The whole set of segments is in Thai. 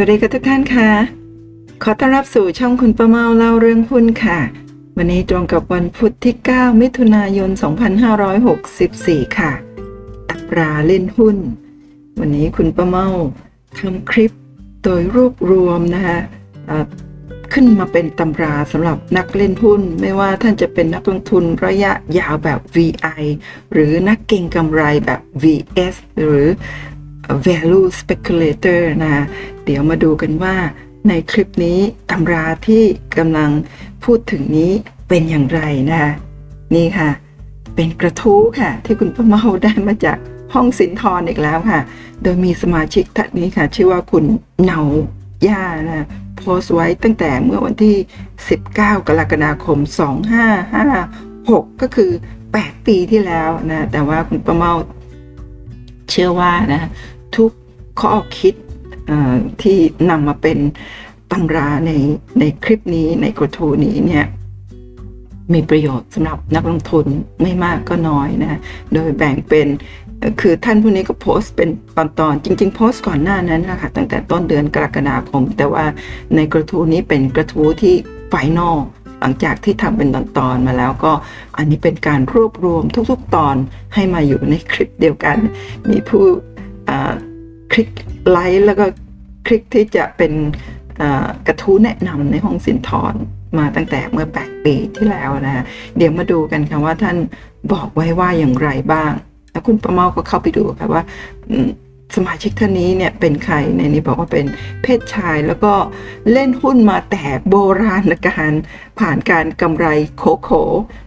วัสดีกับทุกท่านค่ะ ขอต้อนรับสู่ช่องคุณประเมาเล่าเรื่องหุ้นค่ะ วันนี้ตรงกับวันพุธที่ 9 มิถุนายน 2564 ค่ะ อัตราเล่นหุ้น วันนี้คุณประเมาทำคลิปโดยรวบรวมนะคะขึ้นมาเป็นตำราสำหรับนักเล่นหุ้น ไม่ว่าท่านจะเป็นนักลงทุนระยะยาวแบบ VI หรือนักเก็งกำไรแบบ VS หรือ value speculator นะ เดี๋ยวมาดูกันว่าในคลิปนี้ตำราที่กำลังพูดถึงนี้เป็นอย่างไรนะคะนี่ค่ะ เป็นกระทู้ค่ะ ที่คุณประเมาได้มาจากห้องสินทรอีกแล้วค่ะ โดยมีสมาชิกท่านนี้ค่ะ ชื่อว่าคุณเนาย่านะโพสต์ไว้ตั้งแต่เมื่อวันที่ 19 กรกฎาคม 2556 ก็คือ 8 ปีที่แล้วนะ แต่ว่าคุณประเมาเชื่อว่านะ ทุกข้อคิดที่นำมาเป็นตำราในในคลิปนี้ในกระทู้นี้เนี่ยมีประโยชน์สำหรับนักลงทุนไม่มากก็น้อยนะโดยแบ่งเป็นคือท่านผู้นี้ก็โพสต์เป็นตอนตอนๆจริง ๆ โพสต์ก่อนหน้านั้นนะคะตั้งแต่ต้นเดือนกรกฎาคม แต่ว่าในกระทู้นี้เป็นกระทู้ที่ไฟนอลหลังจากที่ทำเป็นตอนๆมาแล้วก็อันนี้เป็นการรวบรวมทุกๆตอนให้มาอยู่ในคลิปเดียวกัน มีผู้ คลิกไลค์แล้วก็คลิกที่จะเป็นกระทู้แนะนำในห้องสินทรมาตั้งแต่เมื่อ 8 ปีที่แล้วนะเดี๋ยวมาดูกันค่ะว่าท่านบอกไว้ว่าอย่างไรบ้าง แล้วคุณประเมาก็เข้าไปดูค่ะว่าสมาชิกท่านนี้เนี่ยเป็นใครในนี้บอกว่าเป็นเพศชายแล้วก็เล่นหุ้นมาแต่โบราณการผ่านการกำไรโขโข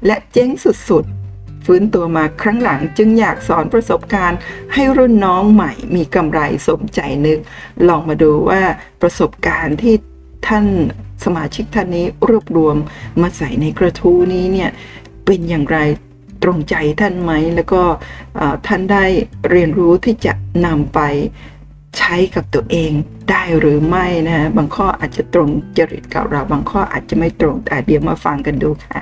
และเจ๊งสุดๆ ฟื้นตัวมาครั้งหลังจึงอยากสอนประสบการณ์ ให้รุ่นน้องใหม่มีกำไรสมใจนึก ลองมาดูว่าประสบการณ์ที่ท่านสมาชิกท่านนี้รวบรวมมาใส่ในกระทู้นี้เนี่ยเป็นอย่างไรตรงใจท่านไหม แล้วก็ท่านได้เรียนรู้ที่จะนำไปใช้กับตัวเองได้หรือไม่นะฮะบางข้ออาจจะตรงจริตกับเรา บางข้ออาจจะไม่ตรงแต่เดี๋ยวมาฟังกันดูค่ะ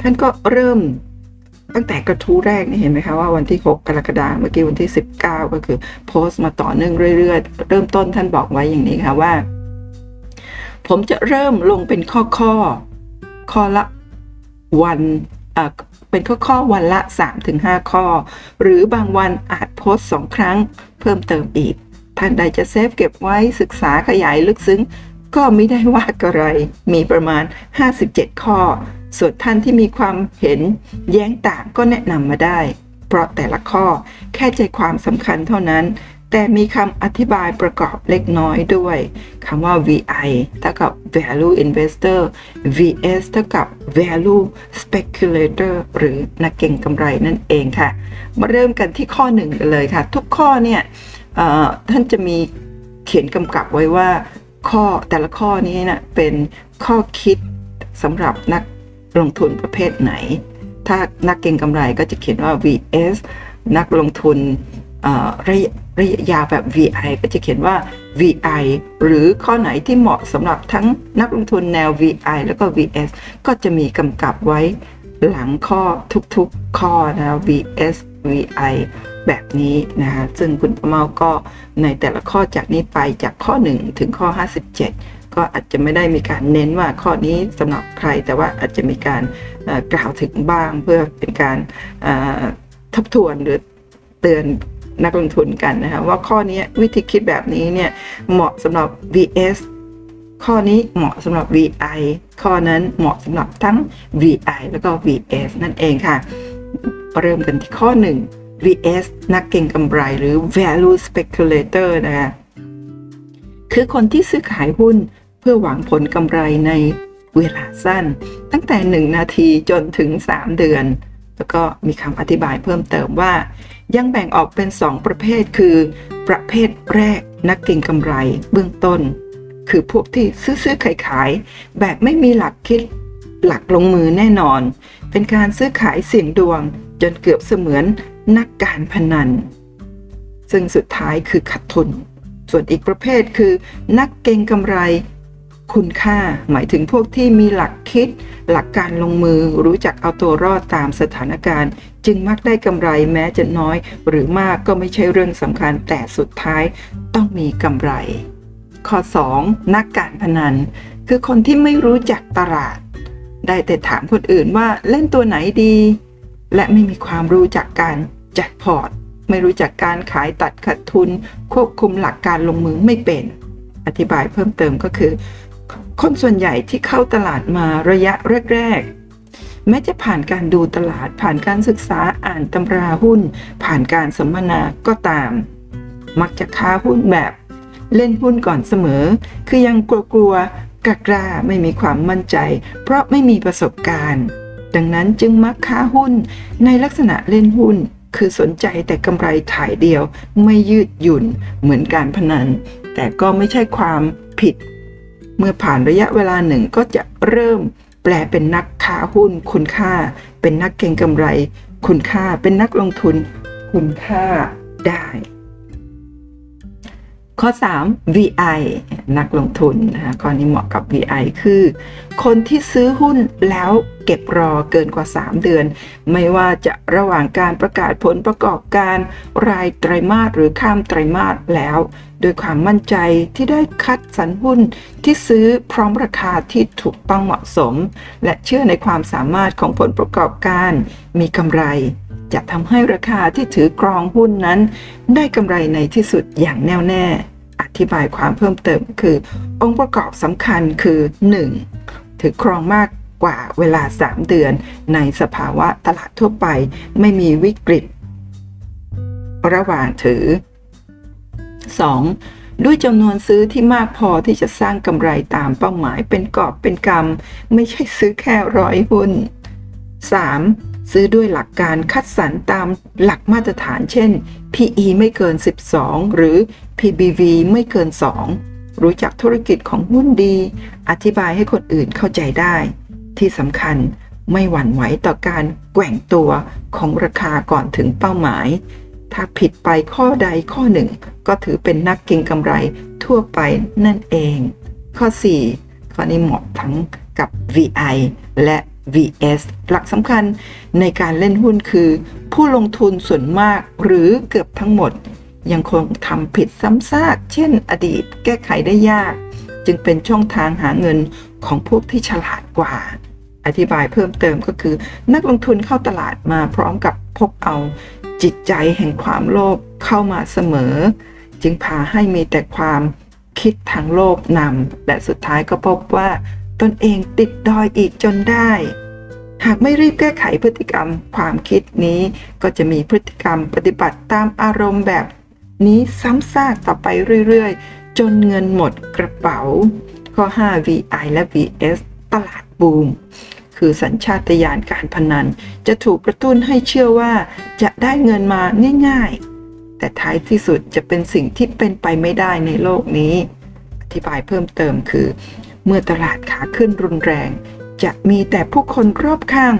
ท่านก็เริ่ม ตั้งแต่กระทู้แรกนี่เห็นไหมคะว่าวันที่ 6 กรกฎาคมเมื่อกี้วันที่ 19 ก็คือโพสต์มาต่อเนื่องเรื่อยๆ เริ่มต้นท่านบอกไว้อย่างนี้ค่ะว่า ผมจะเริ่มลงเป็นข้อข้อข้อละวันเป็นข้อข้อวันละ 3-5 ข้อ หรือบางวันอาจโพสต์สองครั้งเพิ่มเติมอีก ท่านใดจะเซฟเก็บไว้ศึกษาขยายลึกซึ้ง ก็ไม่ได้ว่าอะไรมีประมาณ 57 ข้อ ส่วนท่านที่มีความเห็นแย้งต่างก็แนะนำมาได้ เพราะแต่ละข้อแค่ใจความสำคัญเท่านั้น แต่มีคำอธิบายประกอบเล็กน้อยด้วยคำว่า VI เท่ากับ value investor VS เท่ากับ value speculator หรือนักเก็งกำไรนั่นเองค่ะ มาเริ่มกันที่ข้อหนึ่งกันเลยค่ะ ทุกข้อเนี่ยท่านจะมีเขียนกำกับไว้ว่า ข้อแต่ละข้อนี้นะเป็นข้อคิดสำหรับนักลงทุนประเภทไหน ถ้านักเก็งกำไรก็จะเขียนว่า VS นักลงทุนระยะระยะยาวแบบ VI ก็จะเขียนว่า VI หรือข้อไหนที่เหมาะสำหรับทั้งนักลงทุนแนว VI แล้วก็ VS ก็จะมีกำกับไว้หลังข้อทุกๆข้อนะ VS VI แบบนี้นะคะซึ่งคุณประเมาก็ในแต่ละข้อจากนี้ไปจากข้อ 1 ถึงข้อ 57 ก็อาจจะไม่ได้มีการเน้นว่าข้อนี้สำหรับใคร แต่ว่าอาจจะมีการกล่าวถึงบ้าง เพื่อเป็นการทบทวนหรือเตือนนักลงทุนกันนะคะว่าข้อนี้วิธีคิดแบบนี้เนี่ยเหมาะสำหรับ VS ข้อนี้เหมาะสำหรับ VI ข้อนั้นเหมาะสำหรับทั้ง VI แล้วก็ VS นั่นเองค่ะ เริ่มกันที่ข้อ 1 VS นักเก็งกำไรหรือ value speculator นะคะคือคนที่ซื้อขายหุ้นเพื่อหวังผลกำไรในเวลาสั้น ตั้งแต่ 1 นาทีจนถึง 3 เดือน แล้วก็มีคำอธิบายเพิ่มเติมว่า ยังแบ่งออกเป็น 2 ประเภทคือ ประเภทแรกนักเก็งกำไรเบื้องต้น คือพวกที่ซื้อซื้อขายขายๆแบบไม่มีหลักคิดหลักลงมือแน่นอน เป็นการซื้อขายเสี่ยงดวงจนเกือบเสมือน นักการพนัน ซึ่งสุดท้ายคือขาดทุน ส่วนอีกประเภทคือ นักเก็งกำไร คุณค่าหมายถึงพวกที่มีหลักคิด หลักการลงมือรู้จักเอาตัวรอดตามสถานการณ์ จึงมักได้กำไรแม้จะน้อย หรือมากก็ไม่ใช่เรื่องสำคัญแต่สุดท้ายต้องมีกำไร ข้อ 2 นักการพนัน คือคนที่ไม่รู้จักตลาด ได้แต่ถามคนอื่นว่าเล่นตัวไหนดี และไม่มีความรู้จักการแจ็คพอตไม่รู้จักการขายตัดขาดทุน ควบคุมหลักการลงมือไม่เป็น อธิบายเพิ่มเติมก็คือ คนส่วนใหญ่ที่เข้าตลาดมาระยะแรกๆแม้จะผ่านการดูตลาดผ่านการศึกษาอ่านตำราหุ้น ผ่านการสัมมนาก็ตาม มักจะค้าหุ้นแบบเล่นหุ้นก่อนเสมอ คือยังกลัวๆกล้ากล้าไม่มีความมั่นใจ เพราะไม่มีประสบการณ์ ดังนั้นจึงมักค้าหุ้นในลักษณะเล่นหุ้น คือสนใจแต่กำไรถ่ายเดียวไม่ยืดหยุ่นเหมือนการพนัน แต่ก็ไม่ใช่ความผิด เมื่อผ่านระยะเวลาหนึ่งก็จะเริ่มแปลเป็นนักค้าหุ้น คุณค่า เป็นนักเก็งกำไร คุณค่าเป็นนักลงทุน คุณค่าได้ ข้อ 3 VI นักลงทุนนะคะข้อนี้เหมาะกับ VI คือ คนที่ซื้อหุ้นแล้วเก็บรอเกินกว่า 3 เดือน ไม่ว่าจะระหว่างการประกาศผลประกอบการรายไตรมาสหรือข้ามไตรมาสแล้วโดยความมั่นใจที่ได้คัดสรรหุ้นที่ซื้อพร้อมราคาที่ถูกต้องเหมาะสม และเชื่อในความสามารถของผลประกอบการ มีกำไร จะทำให้ราคาที่ถือกรองหุ้นนั้น ได้กำไรในที่สุดอย่างแน่วแน่ อธิบายความเพิ่มเติมคือ องค์ประกอบสำคัญคือ 1. ถือครองมากกว่าเวลา 3 เดือน ในสภาวะตลาดทั่วไปไม่มีวิกฤต ระหว่างถือ 2. ด้วยจำนวนซื้อที่มากพอที่จะสร้างกำไรตามเป้าหมายเป็นกอบเป็นกำไม่ใช่ซื้อแค่ร้อยหุ้น 3. ซื้อด้วยหลักการคัดสรรตามหลักมาตรฐาน เช่น PE ไม่เกิน 12 หรือ PBV ไม่เกิน 2 รู้จักธุรกิจของหุ้นดี อธิบายให้คนอื่นเข้าใจได้ ที่สำคัญไม่หวั่นไหวต่อการแกว่งตัวของราคาก่อนถึงเป้าหมาย ถ้าผิดไปข้อใดข้อหนึ่ง ก็ถือเป็นนักเก็งกำไรทั่วไปนั่นเอง ข้อ 4 ข้อนี้เหมาะทั้งกับ VI และ VS หลักสำคัญในการเล่นหุ้นคือ ผู้ลงทุนส่วนมากหรือเกือบทั้งหมด ยังคงทำผิดซ้ำซาก เช่นอดีตแก้ไขได้ยาก จึงเป็นช่องทางหาเงินของพวกที่ฉลาดกว่า อธิบายเพิ่มเติมก็คือ นักลงทุนเข้าตลาดมาพร้อมกับพกเอา จิตใจแห่งความโลภเข้ามาเสมอ จึงพาให้มีแต่ความคิดทางโลภนำและสุดท้ายก็พบว่า ตนเองติดดอยอีกจนได้ หากไม่รีบแก้ไขพฤติกรรมความคิดนี้ ก็จะมีพฤติกรรมปฏิบัติตามอารมณ์แบบ นี้ซ้ำซากต่อไปเรื่อยๆ จนเงินหมดกระเป๋า ข้อ 5 VI และ VS ตลาดบูมคือสัญชาตญาณการพนัน จะถูกกระตุ้นให้เชื่อว่าจะได้เงินมาง่ายๆ แต่ท้ายที่สุดจะเป็นสิ่งที่เป็นไปไม่ได้ในโลกนี้ อธิบายเพิ่มเติมคือ เมื่อตลาดขาขึ้นรุนแรง จะมีแต่ผู้คนรอบข้าง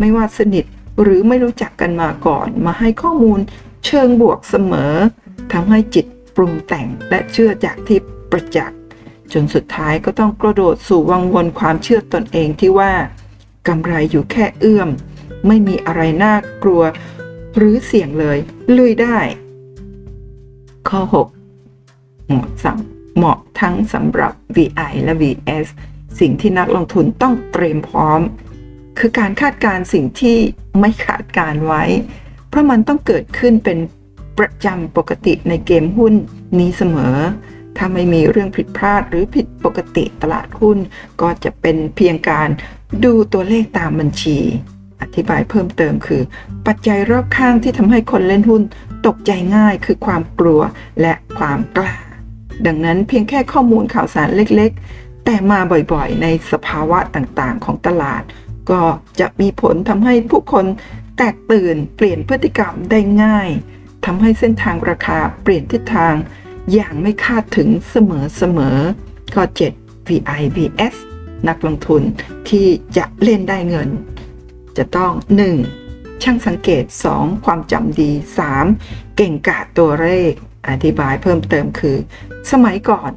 ไม่ว่าสนิทหรือไม่รู้จักกันมาก่อน มาให้ข้อมูลเชิงบวกเสมอทำให้จิตปรุงแต่งและเชื่อจากที่ประจักษ์จนสุดท้ายก็ต้องกระโดดสู่วังวนความเชื่อตนเองที่ว่ากำไรอยู่แค่เอื้อม ไม่มีอะไรน่ากลัว หรือเสี่ยงเลย ลุยได้ ข้อ 6 หมาะสำ เหมาะทั้งสำหรับ VI และ VS สิ่งที่นักลงทุนต้องเตรียมพร้อม คือการคาดการสิ่งที่ไม่คาดการไว้ เพราะมันต้องเกิดขึ้นเป็นประจำปกติในเกมหุ้นนี้เสมอ ถ้าไม่มีเรื่องผิดพลาดหรือผิดปกติตลาดหุ้น ก็จะเป็นเพียงการดูตัวเลขตามบัญชี อธิบายเพิ่มเติมคือ ปัจจัยรอบข้างที่ทำให้คนเล่นหุ้นตกใจง่ายคือความกลัวและความกล้า ดังนั้นเพียงแค่ข้อมูลข่าวสารเล็กๆ แต่มาบ่อยๆ ในสภาวะต่างๆ ของตลาด ก็จะมีผลทำให้ผู้คนแตกตื่นเปลี่ยนพฤติกรรมได้ง่ายทำให้เส้นทางราคาเปลี่ยนทิศทาง อย่างไม่คาดถึงเสมอๆข้อ 7 VI VS นักลงทุนที่จะเล่นได้เงิน จะต้อง 1. ช่างสังเกต 2. ความจำดี 3. เก่งกาจตัวเลข อธิบายเพิ่มเติมคือ สมัยก่อน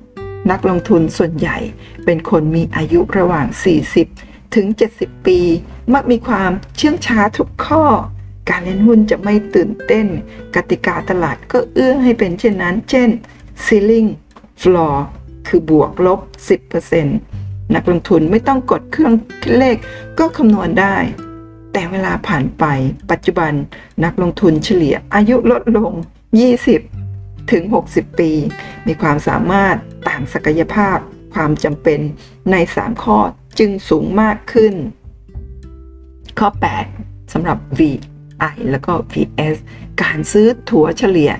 นักลงทุนส่วนใหญ่เป็นคนมีอายุระหว่าง 40 ถึง 70 ปี มักมีความเชื่องช้าทุกข้อ การเล่นหุ้นจะไม่ตื่นเต้น กติกาตลาดก็เอื้อให้เป็นเช่นนั้น เช่น ceiling floor คือบวกลบ 10%นักลงทุนไม่ต้องกดเครื่องคิดเลขก็คำนวณได้ แต่เวลาผ่านไปปัจจุบันนักลงทุนเฉลี่ยอายุลดลง 20 ถึง 60 ปี มีความสามารถต่างศักยภาพ ความจำเป็นใน 3 ข้อจึงสูงมากขึ้น ข้อ 8สำหรับ VI แล้วก็ VS การซื้อถั่วเฉลี่ย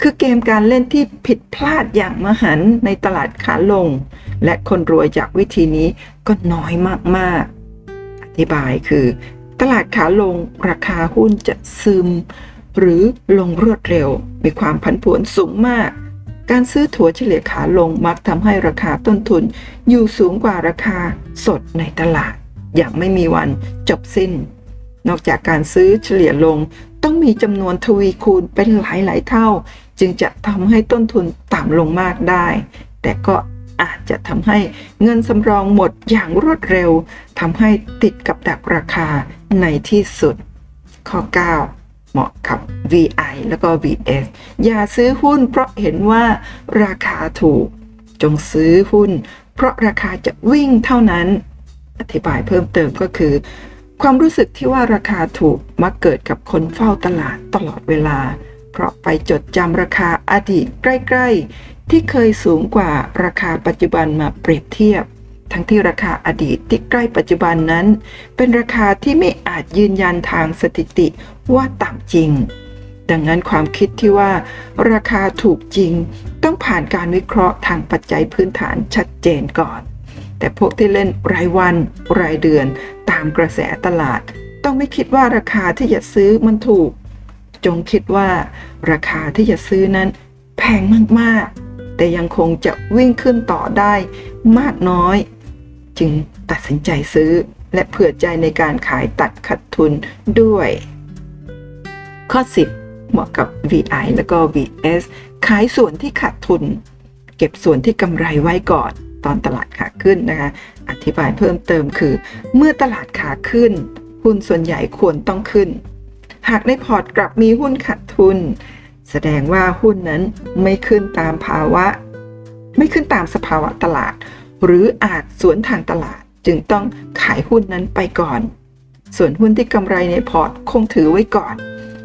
คือเกมการเล่นที่ผิดพลาดอย่างมหันในตลาดขาลง และคนรวยจากวิธีนี้ก็น้อยมาก ๆ อธิบายคือ ตลาดขาลงราคาหุ้นจะซึม หรือลงรวดเร็ว มีความผันผวนสูงมาก การซื้อถั่วเฉลี่ยขาลงมักทำให้ราคาต้นทุนอยู่สูงกว่าราคาสดในตลาด อย่างไม่มีวันจบสิ้น นอกจากการซื้อเฉลี่ยลงต้องมีจำนวนทวีคูณเป็นหลายๆเท่า จึงจะทำให้ต้นทุนต่ำลงมากได้ แต่ก็อาจจะทำให้เงินสำรองหมดอย่างรวดเร็วทำให้ติดกับดักราคาในที่สุด ข้อ 9 เหมาะกับ VI แล้วก็ VS อย่าซื้อหุ้นเพราะเห็นว่าราคาถูก จงซื้อหุ้น เพราะราคาจะวิ่งเท่านั้น อธิบายเพิ่มเติมก็คือ ความรู้สึกที่ว่าราคาถูกมักเกิดกับคนเฝ้าตลาดตลอดเวลา เพราะไปจดจำราคาอดีตใกล้ ๆ ที่เคยสูงกว่าราคาปัจจุบันมาเปรียบเทียบ ทั้งที่ราคาอดีตที่ใกล้ปัจจุบันนั้น เป็นราคาที่ไม่อาจยืนยันทางสถิติว่าต่ำจริง ดังนั้นความคิดที่ว่า ราคาถูกจริง ต้องผ่านการวิเคราะห์ทางปัจจัยพื้นฐานชัดเจนก่อน แต่พวกที่เล่นรายวัน รายเดือนตามกระแสตลาด ต้องไม่คิดว่าราคาที่จะซื้อมันถูก จงคิดว่า ราคาที่จะซื้อนั้น แพงมากๆแต่ยังคงจะวิ่งขึ้นต่อได้มากน้อย จึงตัดสินใจซื้อ และเผื่อใจในการขายตัดขาดทุนด้วย ข้อ 10 เหมาะกับ VI แล้วก็ VS ขายส่วนที่ขาดทุน เก็บส่วนที่กำไรไว้ก่อนตอนตลาดขาขึ้นนะคะ อธิบายเพิ่มเติมคือ เมื่อตลาดขาขึ้น หุ้นส่วนใหญ่ควรต้องขึ้น หากในพอร์ตกลับมีหุ้นขาดทุน แสดงว่าหุ้นนั้นไม่ขึ้นตามภาวะ ไม่ขึ้นตามสภาวะตลาด หรืออาจสวนทางตลาดจึงต้องขายหุ้นนั้นไปก่อน ส่วนหุ้นที่กำไรในพอร์ตคงถือไว้ก่อน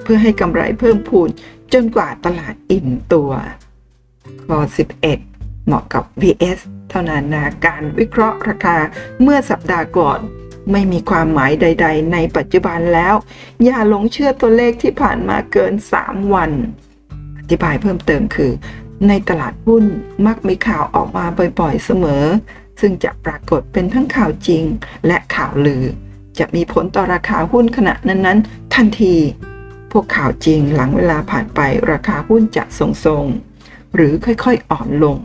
เพื่อให้กำไรเพิ่มพูนจนกว่าตลาดอิ่มตัว ข้อ 11 เหมาะกับ VS เท่านั้นนะการวิเคราะห์ราคาเมื่อสัปดาห์ก่อน ไม่มีความหมายใด ๆ ในปัจจุบันแล้ว อย่าหลงเชื่อตัวเลขที่ผ่านมาเกิน 3 วัน อธิบายเพิ่มเติมคือ ในตลาดหุ้นมักมีข่าวออกมาบ่อยๆเสมอ ซึ่งจะปรากฏเป็นทั้งข่าวจริงและข่าวลือ จะมีผลต่อราคาหุ้นขณะนั้นๆ ทันที พวกข่าวจริงหลังเวลาผ่านไปราคาหุ้นจะทรงๆ หรือค่อยๆอ่อนลง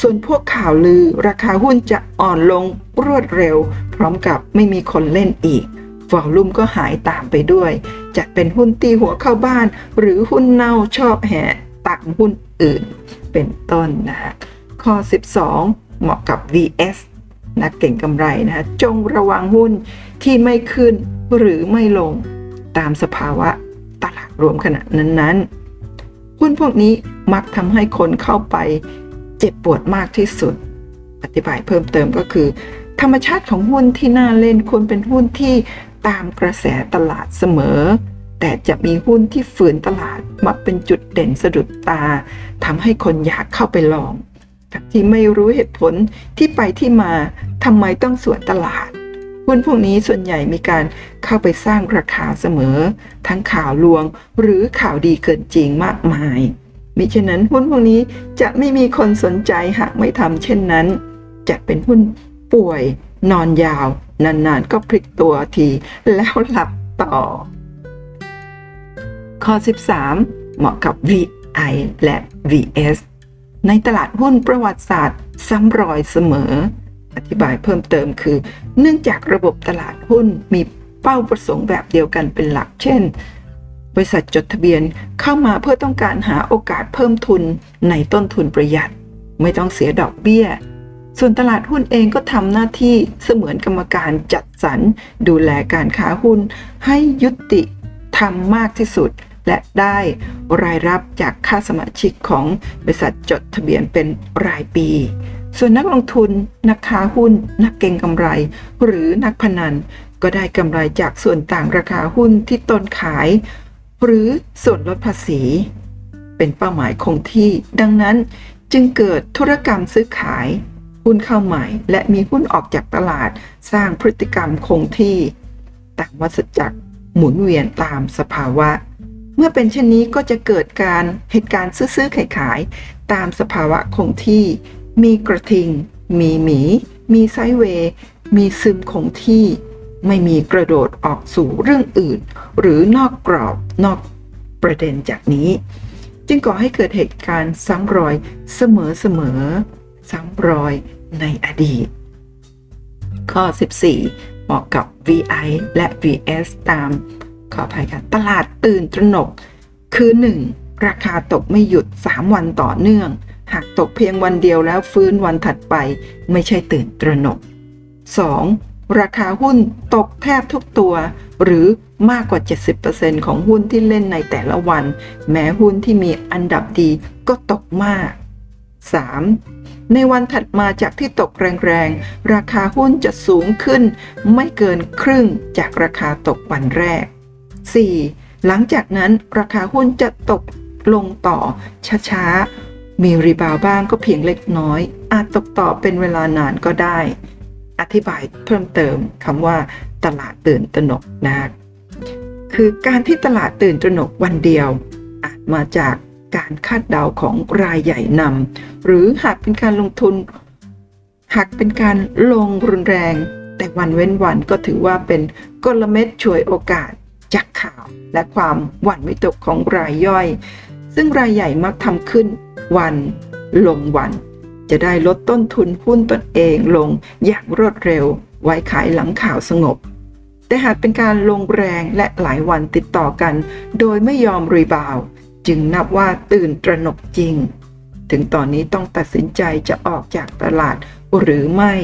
ส่วนพวกข่าวลือราคาหุ้นจะอ่อนลงรวดเร็ว พร้อมกับไม่มีคนเล่นอีกวอลลุ่มก็หายตามไปด้วย จะเป็นหุ้นตีหัวเข้าบ้าน หรือหุ้นเน่าชอบแห่ ตามหุ้นอื่นเป็นต้นนะคะข้อ 12 เหมาะกับ VS นักเก่งกำไรนะจงระวังหุ้นที่ไม่ขึ้นหรือไม่ลงตามสภาวะตลาดรวมขณะนั้นๆ หุ้นพวกนี้มักทำให้คนเข้าไปเจ็บปวดมากที่สุด อธิบายเพิ่มเติมก็คือ ธรรมชาติของหุ้นที่น่าเล่นควรเป็นหุ้นที่ตามกระแสตลาดเสมอ แต่จะมีหุ้นที่ฝืนตลาดมักเป็นจุดเด่นสะดุดตาทำให้คนอยากเข้าไปลองที่ไม่รู้เหตุผลที่ไปที่มาทำไมต้องสวนตลาด หุ้นพวกนี้ส่วนใหญ่มีการเข้าไปสร้างราคาเสมอ ทั้งข่าวลวงหรือข่าวดีเกินจริงมากมาย มิฉะนั้นหุ้นพวกนี้จะไม่มีคนสนใจหากไม่ทำเช่นนั้น จะเป็นหุ้นป่วย นอนยาว นานๆก็พลิกตัวทีแล้วหลับต่อ ข้อ 13 เหมาะกับ VI และ VS ในตลาดหุ้นประวัติศาสตร์ ซ้ำรอยเสมอ อธิบายเพิ่มเติมคือ เนื่องจากระบบตลาดหุ้นมีเป้าประสงค์แบบเดียวกันเป็นหลัก เช่น บริษัทจดทะเบียนเข้ามาเพื่อต้องการหาโอกาสเพิ่มทุนในต้นทุนประหยัด ไม่ต้องเสียดอกเบี้ย ส่วนตลาดหุ้นเองก็ทำหน้าที่เสมือนกรรมการจัดสรรดูแลการค้าหุ้น ให้ยุติธรรมมากที่สุด และได้รายรับจากค่าสมาชิกของบริษัทจดทะเบียนเป็นรายปี ส่วนนักลงทุน นักค้าหุ้น นักเก็งกำไร หรือนักพนัน ก็ได้กำไรจากส่วนต่างราคาหุ้นที่ตนขาย หรือส่วนลดภาษี เป็นเป้าหมายคงที่ ดังนั้นจึงเกิดธุรกรรมซื้อขายหุ้นเข้าใหม่ และมีหุ้นออกจากตลาดสร้างพฤติกรรมคงที่ ต่างวัฏจักรหมุนเวียนตามสภาวะ เมื่อเป็นเช่นนี้ก็จะเกิดการเหตุการณ์ซื้อๆขายๆตามสภาวะคงที่ มีกระทิง มีหมี มีไซเวย์ มีซึมคงที่ ไม่มีกระโดดออกสู่เรื่องอื่น หรือนอกกรอบนอกประเด็นจากนี้ จึงก่อให้เกิดเหตุการณ์ซ้ำรอยเสมอๆซ้ำรอยในอดีต ข้อ 14 เหมาะกับ VI และ VS ตาม ขออภัยค่ะ ตลาดตื่นตระหนก คือ 1. ราคาตกไม่หยุด 3 วันต่อเนื่อง หากตกเพียงวันเดียวแล้วฟื้นวันถัดไป ไม่ใช่ตื่นตระหนก 2. ราคาหุ้นตกแทบทุกตัว หรือมากกว่า 70%ของหุ้นที่เล่นในแต่ละวัน แม้หุ้นที่มีอันดับดีก็ตกมาก 3. ในวันถัดมาจากที่ตกแรงๆ ราคาหุ้นจะสูงขึ้น ไม่เกินครึ่งจากราคาตกวันแรก 4. หลังจากนั้นราคาหุ้นจะตกลงต่อช้าๆ มีรีบาวบ้างก็เพียงเล็กน้อย อาจตกต่อเป็นเวลานานก็ได้ อธิบายเพิ่มเติมคำว่าตลาดตื่นตระหนกนะคือการที่ตลาดตื่นตระหนกวันเดียวอาจมาจากการคาดเดาของรายใหญ่นำหรือหากเป็นการลงทุน หากเป็นการลงรุนแรง แต่วันเว้นวันก็ถือว่าเป็นกลเม็ดช่วยโอกาส จากข่าว และความหวั่นวิตกของรายย่อย ซึ่งรายใหญ่มักทำขึ้นวันลงวัน จะได้ลดต้นทุนหุ้นตนเองลงอย่างรวดเร็ว ไว้ขายหลังข่าวสงบ แต่หากเป็นการลงแรงและหลายวันติดต่อกัน โดยไม่ยอมรีบาว จึงนับว่าตื่นตระหนกจริง ถึงตอนนี้ต้องตัดสินใจจะออกจากตลาดหรือไม่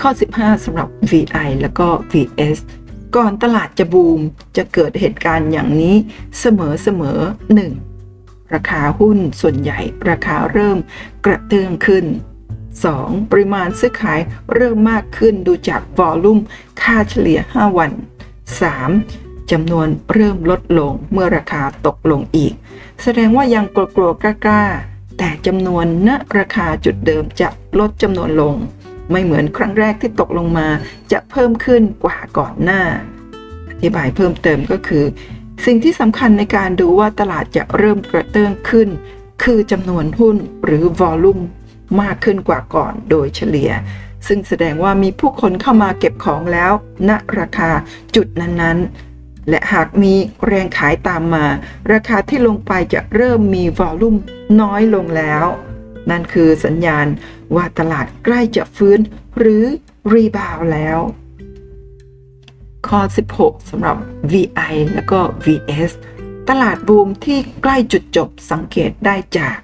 ข้อ 15 สำหรับ VI แล้วก็ VS ก่อนตลาดจะบูมจะเกิดเหตุการณ์อย่างนี้เสมอเสมอหนึ่งราคาหุ้นส่วนใหญ่ราคาเริ่มกระเตื้องขึ้น 2. ปริมาณซื้อขายเริ่มมากขึ้นดูจากวอลลุ่มค่าเฉลี่ย 5 วัน 3. จำนวนเริ่มลดลงเมื่อราคาตกลงอีก แสดงว่ายังกลัวๆกล้าๆแต่จำนวนณราคาจุดเดิมจะลดจำนวนลง ไม่เหมือนครั้งแรกที่ตกลงมาจะเพิ่มขึ้นกว่าก่อนหน้า อธิบายเพิ่มเติมก็คือ สิ่งที่สำคัญในการดูว่าตลาดจะเริ่มกระเตื้องขึ้น คือจำนวนหุ้นหรือวอลลุ่มมากขึ้นกว่าก่อนโดยเฉลี่ย ซึ่งแสดงว่ามีผู้คนเข้ามาเก็บของแล้วณราคาจุดนั้นๆ และหากมีแรงขายตามมา ราคาที่ลงไปจะเริ่มมีวอลลุ่มน้อยลงแล้ว นั่นคือสัญญาณว่าตลาดใกล้จะฟื้นหรือรีบาวแล้ว ข้อ 16สำหรับ VI แล้วก็ VS ตลาดบูมที่ใกล้จุดจบสังเกตได้จาก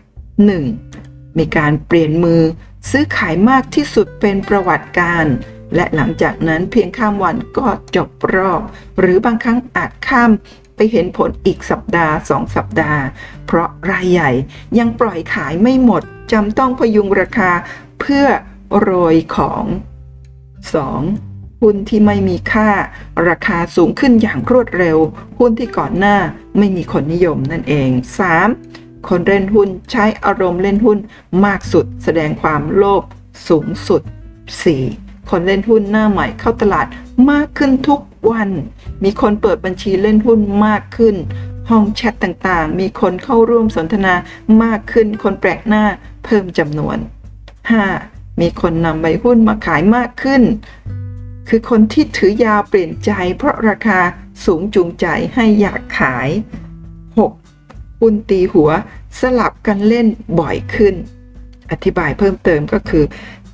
1. มีการเปลี่ยนมือซื้อขายมากที่สุดเป็นประวัติการ และหลังจากนั้นเพียงข้ามวันก็จบรอบ หรือบางครั้งอาจข้าม ไปเห็นผลอีกสัปดาห์สองสัปดาห์ เพราะรายใหญ่ยังปล่อยขายไม่หมดจำต้องพยุงราคาเพื่อโรยของ 2. หุ้นที่ไม่มีค่า ราคาสูงขึ้นอย่างรวดเร็ว หุ้นที่ก่อนหน้าไม่มีคนนิยมนั่นเอง 3. คนเล่นหุ้นใช้อารมณ์เล่นหุ้นมากสุด แสดงความโลภสูงสุด 4. คนเล่นหุ้นหน้าใหม่เข้าตลาดมากขึ้นทุกวัน มีคนเปิดบัญชีเล่นหุ้นมากขึ้น ห้องแชทต่างๆ มีคนเข้าร่วมสนทนามากขึ้น คนแปลกหน้าเพิ่มจำนวน 5. มีคนนำใบหุ้นมาขายมากขึ้น คือคนที่ถือยาวเปลี่ยนใจ เพราะราคาสูงจูงใจให้อยากขาย 6. หุ้นตีหัวสลับกันเล่นบ่อยขึ้น อธิบายเพิ่มเติมก็คือ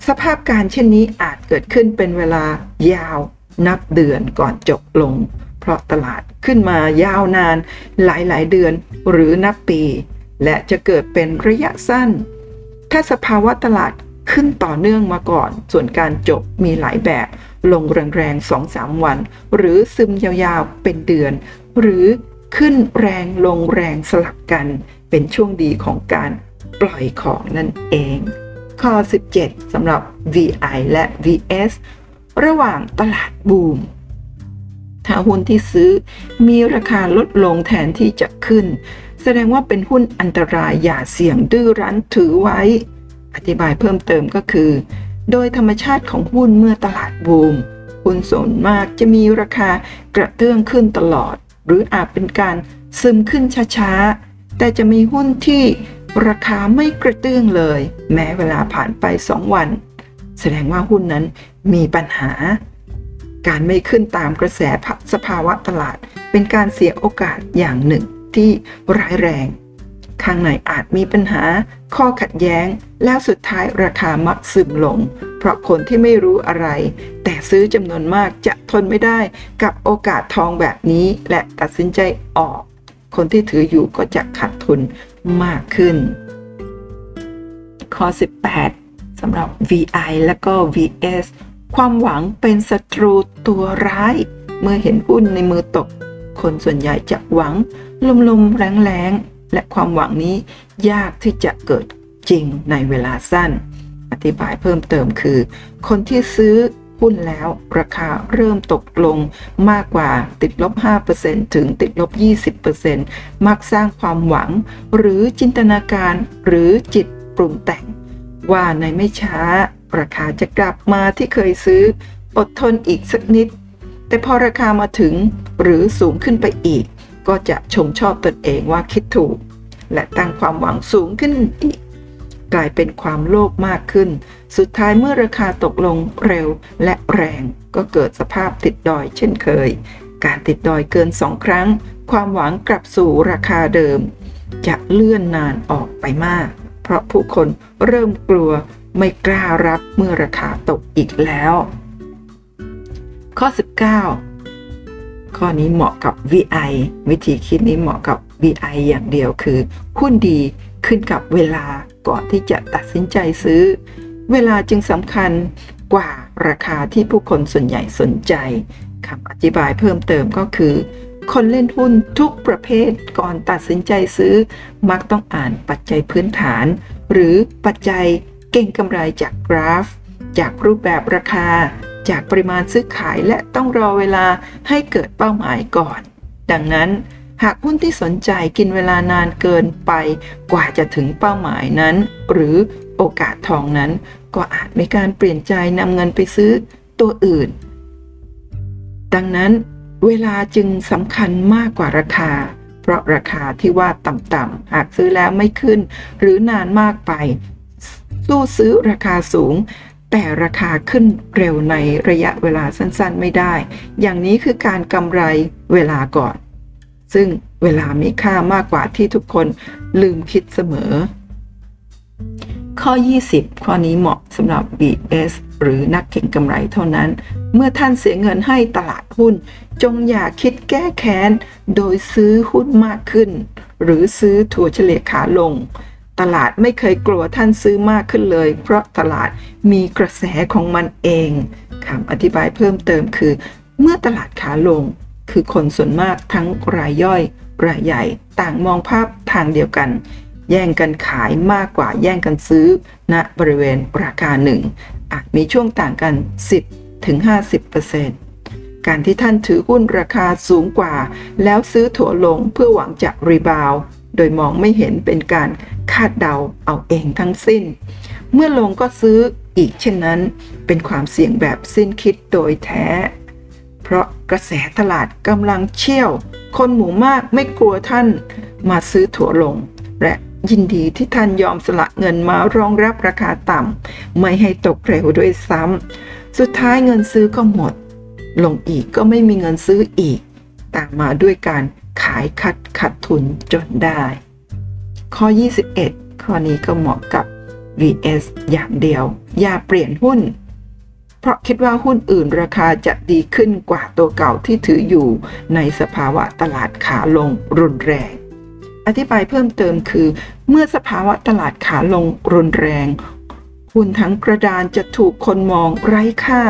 สภาพการเช่นนี้อาจเกิดขึ้นเป็นเวลายาวนับเดือนก่อนจบลง เพราะตลาดขึ้นมายาวนานหลายๆ เดือนหรือนับปี และจะเกิดเป็นระยะสั้น ถ้าสภาวะตลาดขึ้นต่อเนื่องมาก่อน ส่วนการจบมีหลายแบบ ลงแรงๆ2-3วัน หรือซึมยาวๆเป็นเดือน หรือขึ้นแรงลงแรงสลับกัน เป็นช่วงดีของการปล่อยของนั่นเอง ข้อ 17สำหรับ VI และ VS ระหว่างตลาดบูม ถ้าหุ้นที่ซื้อมีราคาลดลงแทนที่จะขึ้น แสดงว่าเป็นหุ้นอันตรายอย่าเสี่ยงดื้อรั้นถือไว้ อธิบายเพิ่มเติมก็คือ โดยธรรมชาติของหุ้นเมื่อตลาดบูมหุ้นส่วนมากจะมีราคากระเตื้องขึ้นตลอด หรืออาจเป็นการซึมขึ้นช้าๆ แต่จะมีหุ้นที่ราคาไม่กระเตื้องเลย แม้เวลาผ่านไป 2 วัน แสดงว่าหุ้นนั้นมีปัญหา การไม่ขึ้นตามกระแสสภาวะตลาด เป็นการเสียโอกาสอย่างหนึ่งที่ร้ายแรง ข้างในอาจมีปัญหา ข้อขัดแย้ง แล้วสุดท้ายราคามักซึมลง เพราะคนที่ไม่รู้อะไร แต่ซื้อจำนวนมากจะทนไม่ได้กับโอกาสทองแบบนี้ และตัดสินใจออก คนที่ถืออยู่ก็จะขาดทุนมากขึ้น ข้อ 18สำหรับ VI และก็ VS ความหวังเป็นศัตรูตัวร้าย เมื่อเห็นหุ้นในมือตก คนส่วนใหญ่จะหวังลมๆแรงๆ และความหวังนี้ยากที่จะเกิดจริงในเวลาสั้น อธิบายเพิ่มเติมคือ คนที่ซื้อหุ้นแล้วราคาเริ่มตกลงมากกว่าติดลบ 5%ถึงติดลบ 20%มักสร้างความหวัง หรือจินตนาการหรือจิตปรุงแต่ง ว่าในไม่ช้า ราคาจะกลับมาที่เคยซื้ออดทนอีกสักนิด แต่พอราคามาถึงหรือสูงขึ้นไปอีก ก็จะชมชอบตนเองว่าคิดถูก และตั้งความหวังสูงขึ้นอีก กลายเป็นความโลภมากขึ้น สุดท้ายเมื่อราคาตกลงเร็วและแรงก็เกิดสภาพติดดอยเช่นเคย การติดดอยเกินสองครั้ง ความหวังกลับสู่ราคาเดิม จะเลื่อนนานออกไปมาก เพราะผู้คนเริ่มกลัว ไม่กล้ารับเมื่อราคาตกอีกแล้ว ข้อ 19 ข้อนี้เหมาะกับ VI วิธีคิดนี้เหมาะกับ VI อย่างเดียวคือ หุ้นดีขึ้นกับเวลาก่อนที่จะตัดสินใจซื้อ เวลาจึงสำคัญกว่าราคาที่ผู้คนส่วนใหญ่สนใจคำอธิบายเพิ่มเติมก็คือ คนเล่นหุ้นทุกประเภทก่อนตัดสินใจซื้อ มักต้องอ่านปัจจัยพื้นฐาน หรือปัจจัย เก่งกำไรจากกราฟ จากรูปแบบราคา จากปริมาณซื้อขายและต้องรอเวลาให้เกิดเป้าหมายก่อน ดังนั้นหากหุ้นที่สนใจกินเวลานานเกินไปกว่าจะถึงเป้าหมายนั้น หรือโอกาสทองนั้น ก็อาจมีการเปลี่ยนใจนำเงินไปซื้อตัวอื่น ดังนั้นเวลาจึงสำคัญมากกว่าราคา เพราะราคาที่ว่าต่ำๆหากซื้อแล้วไม่ขึ้น หรือนานมากไป สู้ซื้อราคาสูง แต่ราคาขึ้นเร็วในระยะเวลาสั้นๆ ไม่ได้ อย่างนี้คือการกำไรเวลาก่อน ซึ่งเวลามีค่ามากกว่าที่ทุกคนลืมคิดเสมอ ข้อ 20 ข้อนี้เหมาะสำหรับ BS หรือนักเก็งกำไรเท่านั้น เมื่อท่านเสียเงินให้ตลาดหุ้น จงอย่าคิดแก้แค้น โดยซื้อหุ้นมากขึ้น หรือซื้อถั่วเฉลี่ยขาลง ตลาดไม่เคยกลัวท่านซื้อมากขึ้นเลย เพราะตลาดมีกระแสของมันเองคำอธิบายเพิ่มเติมคือ เมื่อตลาดขาลง คือคนส่วนมากทั้งรายย่อย รายใหญ่ ต่างมองภาพทางเดียวกัน แย่งกันขายมากกว่าแย่งกันซื้อณบริเวณราคาหนึ่งอาจมีช่วงต่างกัน 10ถึง50%การที่ท่านถือหุ้นราคาสูงกว่า แล้วซื้อถั่วลงเพื่อหวังจะรีบาว โดยมองไม่เห็นเป็นการ คาดเดาเอาเองทั้งสิ้น เมื่อลงก็ซื้ออีกเช่นนั้นเป็นความเสี่ยงแบบสิ้นคิดโดยแท้ เพราะกระแสตลาดกำลังเชี่ยว คนหมู่มากไม่กลัวท่านมาซื้อถั่วลง และยินดีที่ท่านยอมสละเงินมารองรับราคาต่ำไม่ให้ตกเร็วด้วยซ้ำสุดท้ายเงินซื้อก็หมด ลงอีกก็ไม่มีเงินซื้ออีก ตามมาด้วยการขายคัดขัดทุนจนได้ ข้อ 21 ข้อนี้ก็เหมาะกับ VS อย่างเดียว อย่าเปลี่ยนหุ้น เพราะคิดว่าหุ้นอื่นราคาจะดีขึ้นกว่าตัวเก่าที่ถืออยู่ในสภาวะตลาดขาลงรุนแรง อธิบายเพิ่มเติมคือ เมื่อสภาวะตลาดขาลงรุนแรง หุ้นทั้งกระดานจะถูกคนมองไร้ค่า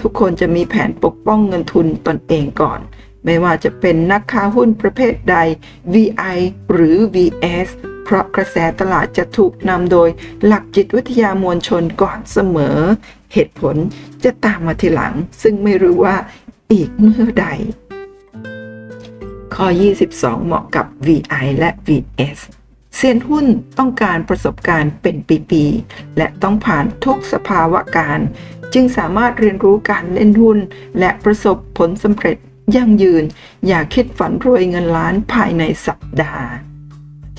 ทุกคนจะมีแผนปกป้องเงินทุนตนเองก่อน ไม่ว่าจะเป็นนักค้าหุ้นประเภทใด VI หรือ VS เพราะกระแสตลาดจะถูกนำโดยหลักจิตวิทยามวลชนก่อนเสมอ เหตุผลจะตามมาทีหลัง ซึ่งไม่รู้ว่าอีกเมื่อใด ข้อ 22 เหมาะกับ VI และ VS เซียนหุ้นต้องการประสบการณ์เป็นปีๆ และต้องผ่านทุกสภาวะการ จึงสามารถเรียนรู้การเล่นหุ้น และประสบผลสำเร็จยั่งยืน อย่าคิดฝันรวยเงินล้านภายในสัปดาห์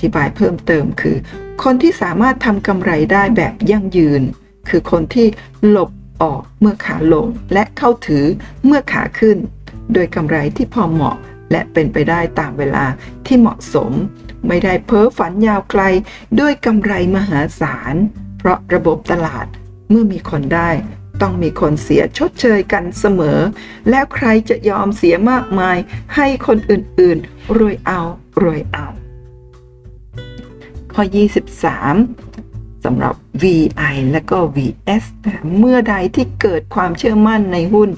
ธิบายเพิ่มเติมคือ คนที่สามารถทำกำไรได้แบบยั่งยืน คือคนที่หลบออกเมื่อขาลง และเข้าถือเมื่อขาขึ้น โดยกำไรที่พอเหมาะ และเป็นไปได้ตามเวลาที่เหมาะสม ไม่ได้เพ้อฝันยาวไกลด้วยกำไรมหาศาล เพราะระบบตลาดเมื่อมีคนได้ต้องมีคนเสียชดเชยกันเสมอ แล้วใครจะยอมเสียมากมายให้คนอื่นๆ รวยเอา รวยเอา ข้อ 23สำหรับ VI และก็ VS เมื่อใดที่เกิดความเชื่อมั่นในหุ้น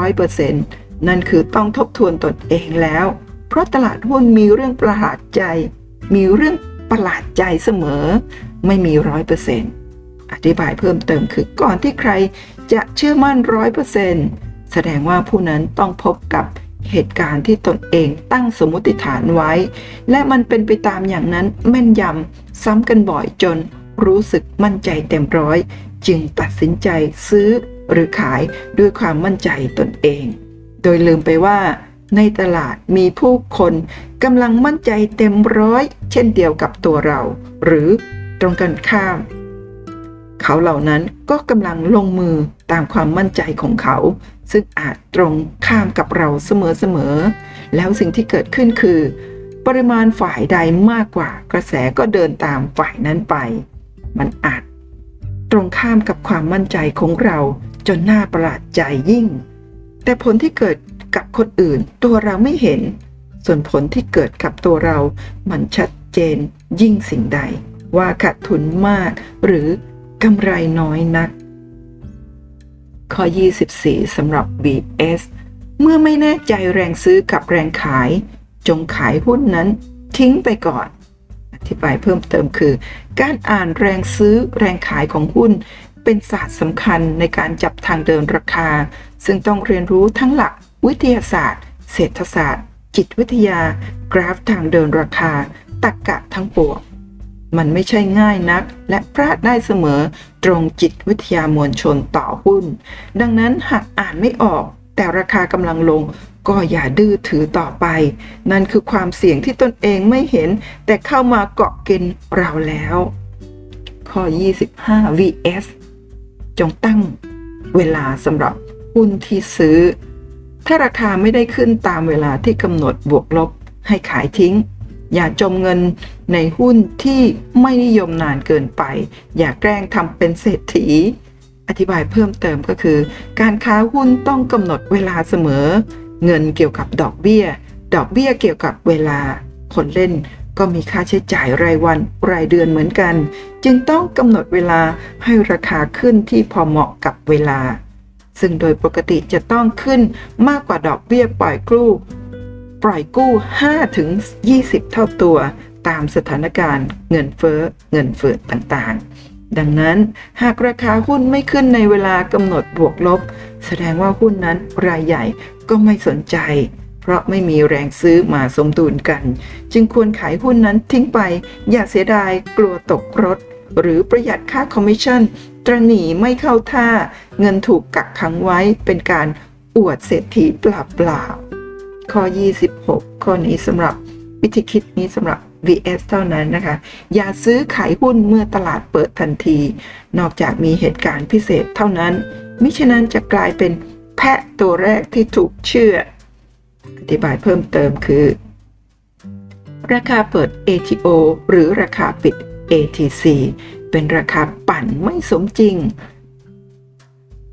100%นั่นคือต้องทบทวนตนเองแล้ว เพราะตลาดหุ้นมีเรื่องประหลาดใจ มีเรื่องประหลาดใจเสมอ ไม่มี100%อธิบายเพิ่มเติมคือก่อนที่ใครจะเชื่อมั่น100%แสดงว่าผู้นั้นต้องพบกับ เหตุการณ์ที่ตนเองตั้งสมมติฐานไว้ และมันเป็นไปตามอย่างนั้นแม่นยำซ้ำกันบ่อยจนรู้สึกมั่นใจเต็มร้อย จึงตัดสินใจซื้อหรือขายด้วยความมั่นใจตนเอง โดยลืมไปว่า ในตลาดมีผู้คนกำลังมั่นใจเต็มร้อย เช่นเดียวกับตัวเรา หรือตรงกันข้าม เขาเหล่านั้นก็กำลังลงมือตามความมั่นใจของเขา ซึ่งอาจตรงข้ามกับเราเสมอๆ แล้วสิ่งที่เกิดขึ้นคือ ปริมาณฝ่ายใดมากกว่ากระแสก็เดินตามฝ่ายนั้นไป มันอาจตรงข้ามกับความมั่นใจของเราจนน่าประหลาดใจยิ่ง แต่ผลที่เกิดกับคนอื่นตัวเราไม่เห็น ส่วนผลที่เกิดกับตัวเรา มันชัดเจนยิ่งสิ่งใด ว่าขาดทุนมากหรือกำไรน้อยนัก ข้อ 24สำหรับ BS เมื่อไม่แน่ใจแรงซื้อกับแรงขาย จงขายหุ้นนั้นทิ้งไปก่อน อธิบายเพิ่มเติมคือ การอ่านแรงซื้อแรงขายของหุ้น เป็นศาสตร์สำคัญในการจับทางเดินราคา ซึ่งต้องเรียนรู้ทั้งหลักวิทยาศาสตร์ เศรษฐศาสตร์ จิตวิทยา กราฟทางเดินราคาตรรกกะทั้งปวง มันไม่ใช่ง่ายนัก และพลาดได้เสมอตรงจิตวิทยามวลชนต่อหุ้น ดังนั้นหากอ่านไม่ออก แต่ราคากำลังลงก็อย่าดื้อถือต่อไป นั่นคือความเสี่ยงที่ตนเองไม่เห็น แต่เข้ามาเกาะกินเราแล้ว ข้อ 25 vs จงตั้งเวลาสำหรับหุ้นที่ซื้อ ถ้าราคาไม่ได้ขึ้นตามเวลาที่กำหนดบวกลบให้ขายทิ้ง อย่าจมเงินในหุ้นที่ไม่นิยมนานเกินไป อย่าแกล้งทำเป็นเศรษฐี อธิบายเพิ่มเติมก็คือ การค้าหุ้นต้องกำหนดเวลาเสมอ เงินเกี่ยวกับดอกเบี้ย ดอกเบี้ยเกี่ยวกับเวลาคนเล่นก็มีค่าใช้จ่ายรายวันรายเดือนเหมือนกัน จึงต้องกำหนดเวลาให้ราคาขึ้นที่พอเหมาะกับเวลา ซึ่งโดยปกติจะต้องขึ้นมากกว่าดอกเบี้ยปล่อยกู้ ปล่อยกู้5ถึง20 เท่าตัวตามสถานการณ์เงินเฟ้อเงินเฟ้อต่างๆ ดังนั้นหากราคาหุ้นไม่ขึ้นในเวลากำหนดบวกลบ แสดงว่าหุ้นนั้นรายใหญ่ก็ไม่สนใจ เพราะไม่มีแรงซื้อมาสมดุลกัน จึงควรขายหุ้นนั้นทิ้งไป อย่าเสียดายกลัวตกรถ หรือประหยัดค่าคอมมิชชั่น ตระหนีไม่เข้าท่า เงินถูกกักขังไว้เป็นการอวดเศรษฐีเปล่าๆ ข้อ 26 ข้อนี้สำหรับวิธีคิดนี้สำหรับ VS เท่านั้นนะคะ อย่าซื้อขายหุ้นเมื่อตลาดเปิดทันที นอกจากมีเหตุการณ์พิเศษเท่านั้น มิฉะนั้นจะกลายเป็นแพะตัวแรกที่ถูกเชื่อ อธิบายเพิ่มเติมคือ ราคาเปิด ATO หรือราคาปิด ATC เป็นราคาปั่นไม่สมจริง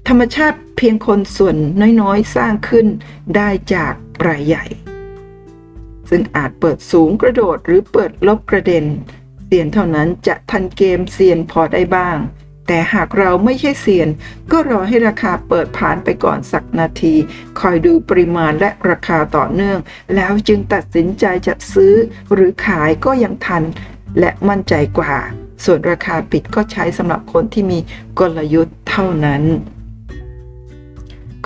ธรรมชาติเพียงคนส่วนน้อยๆ สร้างขึ้นได้จากรายใหญ่ ซึ่งอาจเปิดสูงกระโดดหรือเปิดลบกระเด็นเซียนเท่านั้นจะทันเกมเซียนพอได้บ้าง แต่หากเราไม่ใช่เซียน ก็รอให้ราคาเปิดผ่านไปก่อนสักนาที คอยดูปริมาณและราคาต่อเนื่อง แล้วจึงตัดสินใจจะซื้อหรือขายก็ยังทัน และมั่นใจกว่า ส่วนราคาปิดก็ใช้สำหรับคนที่มีกลยุทธ์เท่านั้น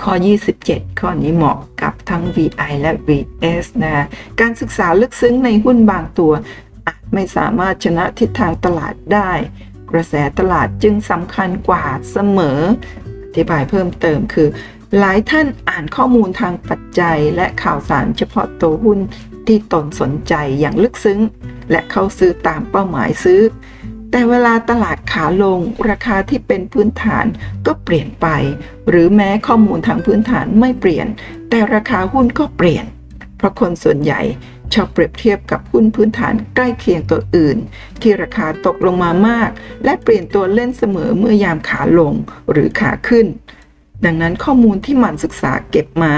ข้อ 27 ข้อนี้เหมาะกับทั้ง VI และ VS นะการศึกษาลึกซึ้งในหุ้นบางตัว อาจไม่สามารถชนะทิศทางตลาดได้ กระแสตลาดจึงสำคัญกว่าเสมอ อธิบายเพิ่มเติมคือ หลายท่านอ่านข้อมูลทางปัจจัยและข่าวสารเฉพาะตัวหุ้นที่ตนสนใจอย่างลึกซึ้ง และเข้าซื้อตามเป้าหมายซื้อ แต่เวลาตลาดขาลง ราคาที่เป็นพื้นฐานก็เปลี่ยนไป หรือแม้ข้อมูลทางพื้นฐานไม่เปลี่ยน แต่ราคาหุ้นก็เปลี่ยน เพราะคนส่วนใหญ่ชอบเปรียบเทียบกับหุ้นพื้นฐานใกล้เคียงตัวอื่น ที่ราคาตกลงมามาก และเปลี่ยนตัวเล่นเสมอเมื่อยามขาลงหรือขาขึ้น ดังนั้นข้อมูลที่หมั่นศึกษาเก็บมา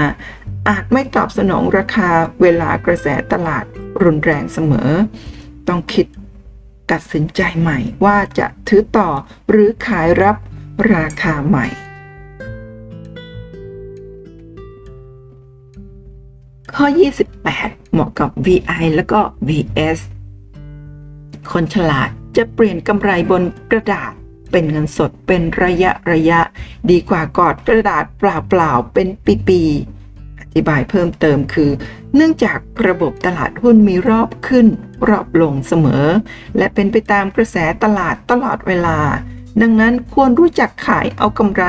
อาจไม่ตอบสนองราคาเวลากระแสตลาดรุนแรงเสมอ ต้องคิด ตัดสินใจใหม่ว่าจะถือต่อหรือขายรับราคาใหม่ ข้อ 28 เหมาะกับ VI แล้วก็ VS คนฉลาดจะเปลี่ยนกำไรบนกระดาษเป็นเงินสดเป็นระยะระยะ ดีกว่ากอดกระดาษเปล่าๆเป็นปีๆ ธิบายเพิ่มเติมคือ เนื่องจากระบบตลาดหุ้นมีรอบขึ้น รอบลงเสมอ และเป็นไปตามกระแสตลาดตลอดเวลา ดังนั้นควรรู้จักขายเอากำไร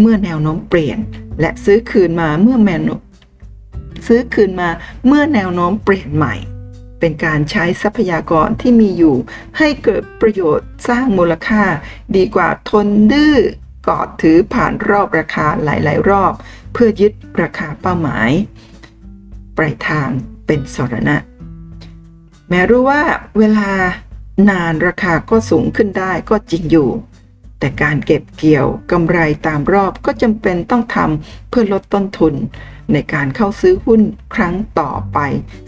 เมื่อแนวโน้มเปลี่ยน และซื้อคืนมาเมื่อแมนซื้อคืนมาเมื่อแนวโน้มเปลี่ยนใหม่ เป็นการใช้ทรัพยากรที่มีอยู่ ให้เกิดประโยชน์สร้างมูลค่า ดีกว่าทนดื้อกอดถือผ่านรอบราคาหลาย ๆ รอบ เพื่อยึดราคาเป้าหมาย ปลายทางเป็นสรณะ แม้รู้ว่าเวลานานราคาก็สูงขึ้นได้ก็จริงอยู่ แต่การเก็บเกี่ยวกำไรตามรอบก็จำเป็นต้องทำเพื่อลดต้นทุน ในการเข้าซื้อหุ้นครั้งต่อไป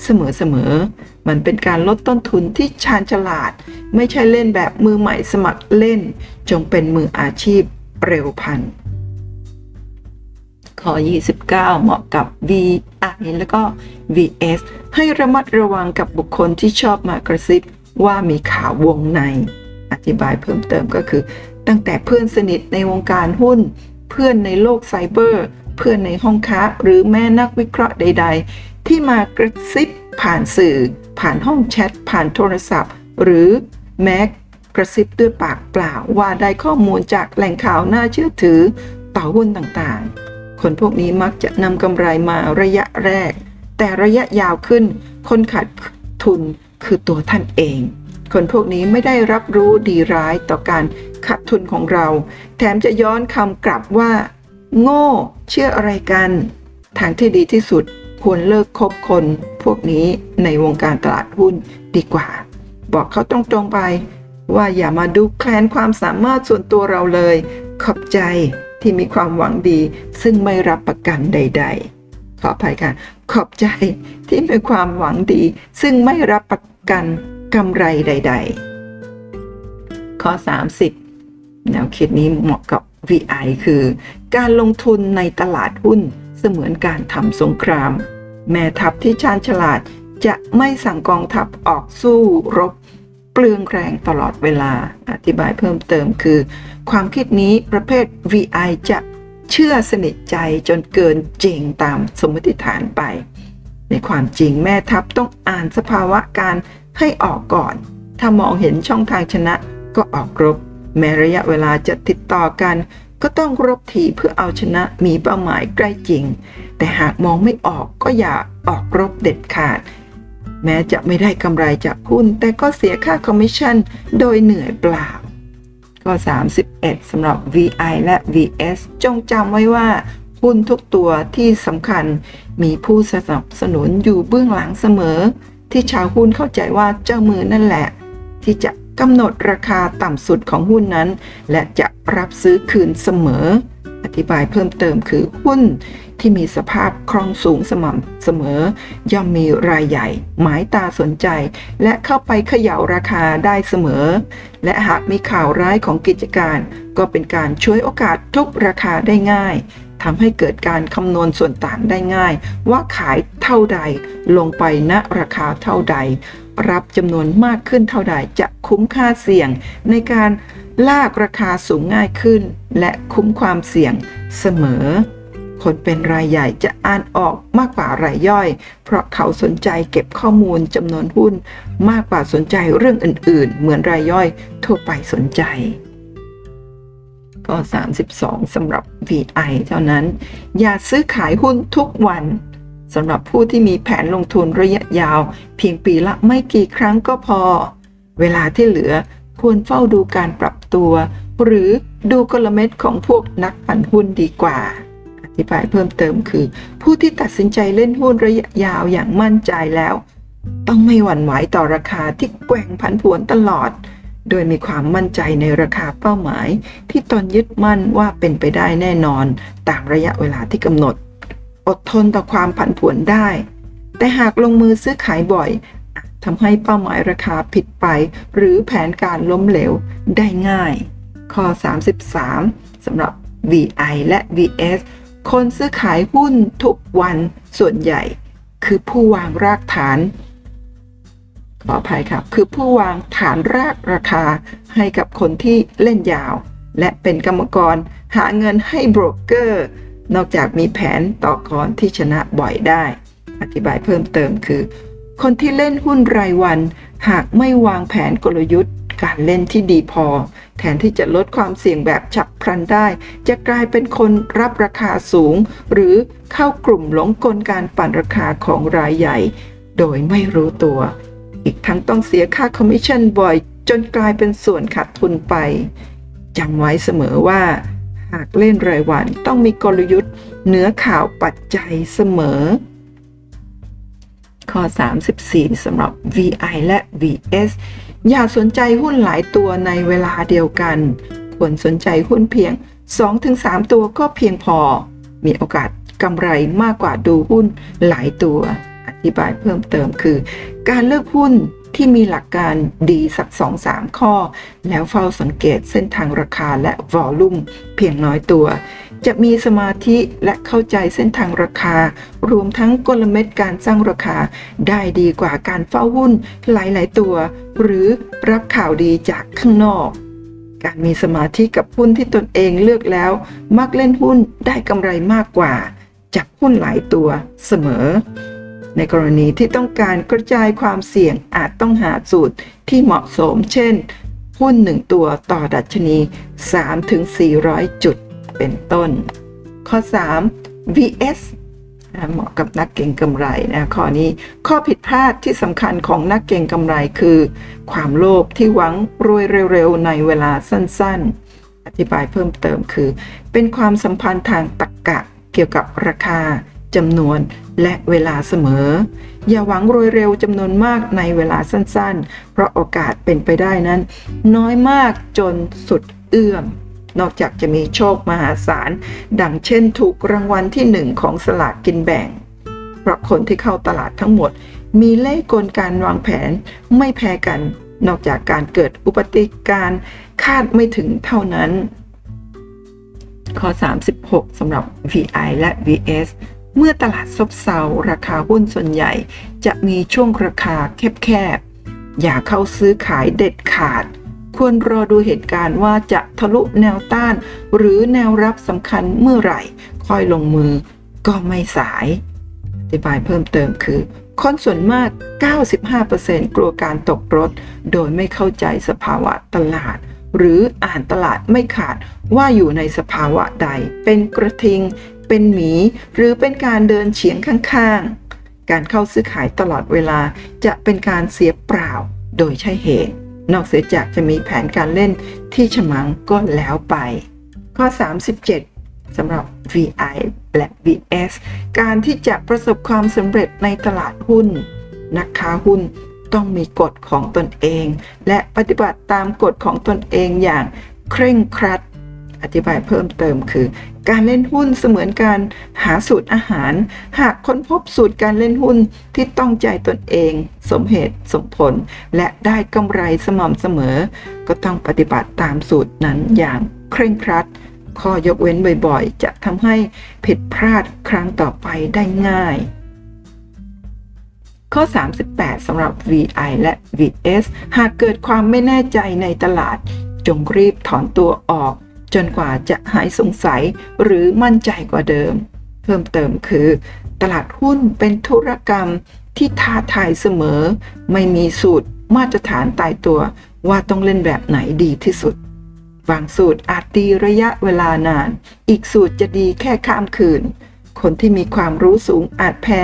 เสมอๆ มันเป็นการลดต้นทุนที่ชาญฉลาด ไม่ใช่เล่นแบบมือใหม่สมัครเล่น จงเป็นมืออาชีพเร็วพัน ข้อ29 เหมาะกับ VI แล้วก็ VS ให้ระมัดระวังกับบุคคลที่ชอบมากระซิบว่ามีข่าววงใน อธิบายเพิ่มเติมก็คือ ตั้งแต่เพื่อนสนิทในวงการหุ้น เพื่อนในโลกไซเบอร์ เพื่อนในห้องค้า หรือแม่นักวิเคราะห์ใด ๆ ที่มากระซิบผ่านสื่อ ผ่านห้องแชท ผ่านโทรศัพท์ หรือแม้กระซิบด้วยปากเปล่าว่าได้ข้อมูลจากแหล่งข่าวน่าเชื่อถือต่อหุ้นต่างๆ คนพวกนี้มักจะนำกำไรมาระยะแรก แต่ระยะยาวขึ้น คนขาดทุนคือตัวท่านเอง คนพวกนี้ไม่ได้รับรู้ดีร้ายต่อการขาดทุนของเรา แถมจะย้อนคำกลับว่า โง่ เชื่ออะไรกัน ทางที่ดีที่สุดควรเลิกคบคนพวกนี้ในวงการตลาดหุ้นดีกว่า บอกเขาตรงๆไป ว่าอย่ามาดูแคลนความสามารถส่วนตัวเราเลย ขอบใจ ที่มีความหวังดี ซึ่งไม่รับประกันใด ๆ ขออภัยค่ะ ขอบใจที่มีความหวังดี ซึ่งไม่รับประกันกำไรใด ๆ ข้อ 30 แนวคิดนี้เหมาะกับ VI คือ การลงทุนในตลาดหุ้นเสมือนการทำสงคราม แม่ทัพที่ชาญฉลาดจะไม่สั่งกองทัพออกสู้รบ เปลืองแรงตลอดเวลาอธิบายเพิ่มเติมคือ ความคิดนี้ประเภท VI จะเชื่อสนิทใจจนเกินจริงตามสมมติฐานไป ในความจริงแม่ทัพต้องอ่านสภาวะการให้ออกก่อน ถ้ามองเห็นช่องทางชนะก็ออกรบ แม้ระยะเวลาจะติดต่อกัน ก็ต้องรบทีเพื่อเอาชนะมีเป้าหมายใกล้จริง แต่หากมองไม่ออกก็อย่าออกรบเด็ดขาด แม้จะไม่ได้กำไรจากหุ้น แต่ก็เสียค่าคอมมิชชั่นโดยเหนื่อยเปล่า ข้อ 31สำหรับ VI และ VS จงจำไว้ว่าหุ้นทุกตัวที่สำคัญมีผู้สนับสนุนอยู่เบื้องหลังเสมอ ที่ชาวหุ้นเข้าใจว่าเจ้ามือนั่นแหละ ที่จะกำหนดราคาต่ำสุดของหุ้นนั้น และจะรับซื้อคืนเสมอ อธิบายเพิ่มเติมคือหุ้นที่มีสภาพคล่องสูงสม่ำเสมอย่อมมีรายใหญ่ หมายตาสนใจ และเข้าไปเขย่าราคาได้เสมอ และหากมีข่าวร้ายของกิจการ ก็เป็นการช่วยโอกาสทุบราคาได้ง่ายททำให้เกิดการคำนวณส่วนต่างได้ง่าย ว่าขายเท่าใดลงไปณราคาเท่าใด รับจำนวนมากขึ้นเท่าใดจะคุ้มค่าเสี่ยงในการ ลากราคาสูงง่ายขึ้น และคุ้มความเสี่ยงเสมอ คนเป็นรายใหญ่จะอ่านออกมากกว่ารายย่อย เพราะเขาสนใจเก็บข้อมูลจำนวนหุ้น มากกว่าสนใจเรื่องอื่น ๆ เหมือนรายย่อยทั่วไปสนใจ ก็ 32สำหรับ VI เท่านั้น อย่าซื้อขายหุ้นทุกวันสำหรับผู้ที่มีแผนลงทุนระยะยาว เพียงปีละไม่กี่ครั้งก็พอ เวลาที่เหลือ ควรเฝ้าดูการปรับตัว หรือดูกลเม็ดของพวกนักปั่นหุ้นดีกว่า อธิบายเพิ่มเติมคือ ผู้ที่ตัดสินใจเล่นหุ้นระยะยาวอย่างมั่นใจแล้ว ต้องไม่หวั่นไหวต่อราคาที่แกว่งผันผวนตลอด โดยมีความมั่นใจในราคาเป้าหมาย ที่ตนยึดมั่นว่าเป็นไปได้แน่นอน ตามระยะเวลาที่กำหนด อดทนต่อความผันผวนได้ แต่หากลงมือซื้อขายบ่อย ทำให้เป้าหมายราคาผิดไป หรือแผนการล้มเหลวได้ง่าย ข้อ 33สำหรับ VI และ VS คนซื้อขายหุ้นทุกวันส่วนใหญ่ คือผู้วางรากฐาน ขออภัยครับ คือผู้วางฐานรากราคาให้กับคนที่เล่นยาว และเป็นกรรมกรหาเงินให้โบรกเกอร์ นอกจากมีแผนต่อกรที่ชนะบ่อยได้ อธิบายเพิ่มเติมคือ คนที่เล่นหุ้นรายวัน หากไม่วางแผนกลยุทธ์ การเล่นที่ดีพอ แทนที่จะลดความเสี่ยงแบบฉับพลันได้ จะกลายเป็นคนรับราคาสูง หรือเข้ากลุ่มหลงกลการปั่นราคาของรายใหญ่ โดยไม่รู้ตัว อีกทั้งต้องเสียค่าคอมมิชชั่นบ่อย จนกลายเป็นส่วนขาดทุนไปจำไว้เสมอว่า หากเล่นรายวันต้องมีกลยุทธ์เหนือข่าวปัจจัยเสมอ ข้อ 34สำหรับ VI และ VS อย่าสนใจหุ้นหลายตัวในเวลาเดียวกัน ควรสนใจหุ้นเพียง 2-3 ตัวก็เพียงพอ มีโอกาสกำไรมากกว่าดูหุ้นหลายตัว อธิบายเพิ่มเติมคือ การเลือกหุ้น ที่มีหลักการดีสัก 2-3 ข้อ แล้วเฝ้าสังเกตเส้นทางราคาและวอลลุ่มเพียงน้อยตัว จะมีสมาธิและเข้าใจเส้นทางราคา รวมทั้งกลเม็ดการสร้างราคา ได้ดีกว่าการเฝ้าหุ้นหลาย ๆ ตัว หรือรับข่าวดีจากข้างนอกการมีสมาธิกับหุ้นที่ตนเองเลือกแล้ว มักเล่นหุ้นได้กำไรมากกว่าจับหุ้นหลายตัวเสมอ ในกรณีที่ต้องการกระจายความเสี่ยงอาจต้องหาสูตรที่เหมาะสม เช่น หุ้น 1 ตัวต่อดัชนี 3-400 จุดเป็นต้น ข้อ 3 VS เหมาะกับนักเก็งกำไรนะข้อนี้ข้อผิดพลาดที่สำคัญของนักเก็งกำไรคือ ความโลภที่หวังรวยเร็วๆ ในเวลาสั้นๆ อธิบายเพิ่มเติมคือ เป็นความสัมพันธ์ทางตรรกกะเกี่ยวกับราคา จำนวนและเวลาเสมอ อย่าหวังรวยเร็วจำนวนมากในเวลาสั้นๆ เพราะโอกาสเป็นไปได้นั้น น้อยมากจนสุดเอื้อมนอกจากจะมีโชคมหาศาล ดังเช่นถูกรางวัลที่หนึ่งของสลากกินแบ่ง เพราะคนที่เข้าตลาดทั้งหมด มีเล่ห์กลการวางแผนไม่แพ้กัน นอกจากการเกิดอุบัติการณ์คาดไม่ถึงเท่านั้น ข้อ 36สำหรับ VI และ VS เมื่อตลาดซบเซาราคาหุ้นส่วนใหญ่ จะมีช่วงราคาแคบๆ อย่าเข้าซื้อขายเด็ดขาด ควรรอดูเหตุการณ์ว่าจะทะลุแนวต้าน หรือแนวรับสำคัญเมื่อไหร่ ค่อยลงมือก็ไม่สาย อธิบายเพิ่มเติมคือ คนส่วนมาก 95%กลัวการตกรถ โดยไม่เข้าใจสภาวะตลาด หรืออ่านตลาดไม่ขาดว่าอยู่ในสภาวะใด เป็นกระทิง เป็นหมี หรือเป็นการเดินเฉียงข้างๆ การเข้าซื้อขายตลอดเวลาจะเป็นการเสียเปล่าโดยใช่เหตุ นอกเสียจากจะมีแผนการเล่นที่ฉมังก็แล้วไป ข้อ 37สำหรับ VI และ VS การที่จะประสบความสำเร็จในตลาดหุ้น นักค้าหุ้นต้องมีกฎของตนเอง และปฏิบัติตามกฎของตนเองอย่างเคร่งครัด อธิบายเพิ่มเติมคือ การเล่นหุ้นเสมือนการหาสูตรอาหาร หากค้นพบสูตรการเล่นหุ้นที่ต้องใจตนเอง สมเหตุสมผล และได้กำไรสม่ำเสมอ ก็ต้องปฏิบัติตามสูตรนั้นอย่างเคร่งครัด ข้อยกเว้นบ่อยๆ จะทำให้ผิดพลาดครั้งต่อไปได้ง่าย ข้อ 38สำหรับ VI และ VS หากเกิดความไม่แน่ใจในตลาดจงรีบถอนตัวออก จนกว่าจะหายสงสัยหรือมั่นใจกว่าเดิม เพิ่มเติมคือ ตลาดหุ้นเป็นธุรกรรมที่ท้าทายเสมอ ไม่มีสูตรมาตรฐานตายตัวว่าต้องเล่นแบบไหนดีที่สุด บางสูตรอาจดีระยะเวลานาน อีกสูตรจะดีแค่ข้ามคืน คนที่มีความรู้สูงอาจแพ้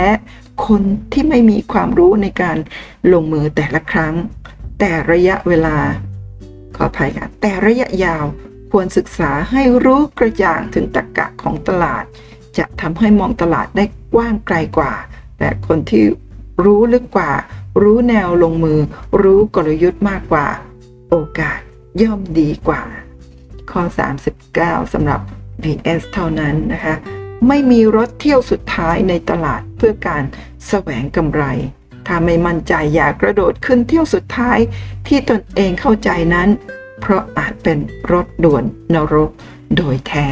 คนที่ไม่มีความรู้ในการลงมือแต่ละครั้ง แต่ระยะเวลา ขออภัยค่ะแต่ระยะยาว ควรศึกษาให้รู้กระจ่างถึงตรรกะของตลาด จะทำให้มองตลาดได้กว้างไกลกว่าแต่คนที่รู้ลึกกว่า รู้แนวลงมือ รู้กลยุทธ์มากกว่า โอกาสย่อมดีกว่า ข้อ 39สำหรับ VS เท่านั้นนะคะ ไม่มีรถเที่ยวสุดท้ายในตลาดเพื่อการแสวงกำไร ถ้าไม่มั่นใจอย่ากระโดดขึ้นเที่ยวสุดท้ายที่ตนเองเข้าใจนั้น เพราะอาจเป็นรถด่วนนรกโดยแท้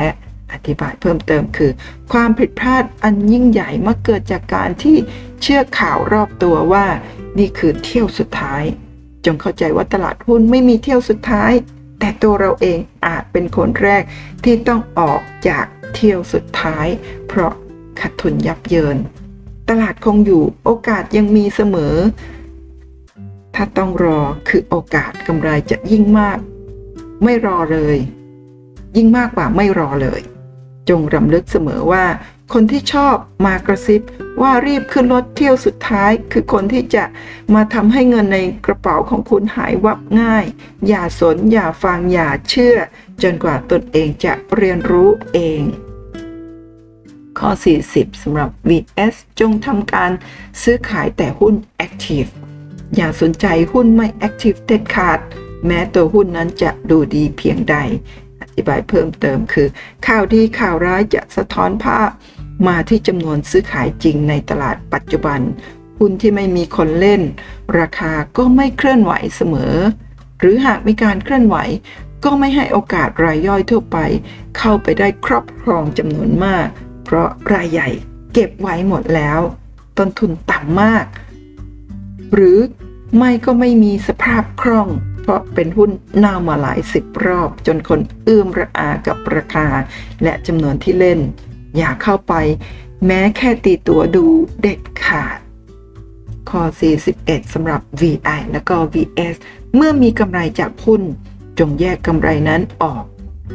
อธิบายเพิ่มเติมคือ ความผิดพลาดอันยิ่งใหญ่มาเกิดจากการที่เชื่อข่าวรอบตัวว่า นี่คือเที่ยวสุดท้าย จงเข้าใจว่าตลาดหุ้นไม่มีเที่ยวสุดท้าย แต่ตัวเราเองอาจเป็นคนแรกที่ต้องออกจากเที่ยวสุดท้าย เพราะขาดทุนยับเยิน ตลาดคงอยู่โอกาสยังมีเสมอ ถ้าต้องรอคือโอกาสกำไรจะยิ่งมาก ไม่รอเลย ยิ่งมากกว่าไม่รอเลย จงรำลึกเสมอว่า คนที่ชอบมากระซิบว่ารีบขึ้นรถเที่ยวสุดท้าย คือคนที่จะมาทำให้เงินในกระเป๋าของคุณหายวับง่าย อย่าสนอย่าฟังอย่าเชื่อ จนกว่าตนเองจะเรียนรู้เองข้อ 40สำหรับ VS จงทำการซื้อขายแต่หุ้น Active อย่าสนใจหุ้นไม่ Active เด็ดขาด แม้ตัวหุ้นนั้นจะดูดีเพียงใด อธิบายเพิ่มเติมคือ ข่าวดีข่าวร้ายจะสะท้อนภาพ มาที่จำนวนซื้อขายจริงในตลาดปัจจุบัน หุ้นที่ไม่มีคนเล่น ราคาก็ไม่เคลื่อนไหวเสมอ หรือหากมีการเคลื่อนไหว ก็ไม่ให้โอกาสรายย่อยทั่วไป เข้าไปได้ครอบครองจำนวนมาก เพราะรายใหญ่เก็บไว้หมดแล้ว ต้นทุนต่ำมาก หรือไม่ก็ไม่มีสภาพคล่อง ราะเป็นหุ้นเน่ามาหลายสิบรอบ จนคนเอื้อมระอากับราคา และจำนวนที่เล่น อย่าเข้าไป แม้แค่ตีตัวดูเด็ดขาดข้อ41สำหรับ VI และก็ VS เมื่อมีกำไรจากหุ้น จงแยกกำไรนั้นออก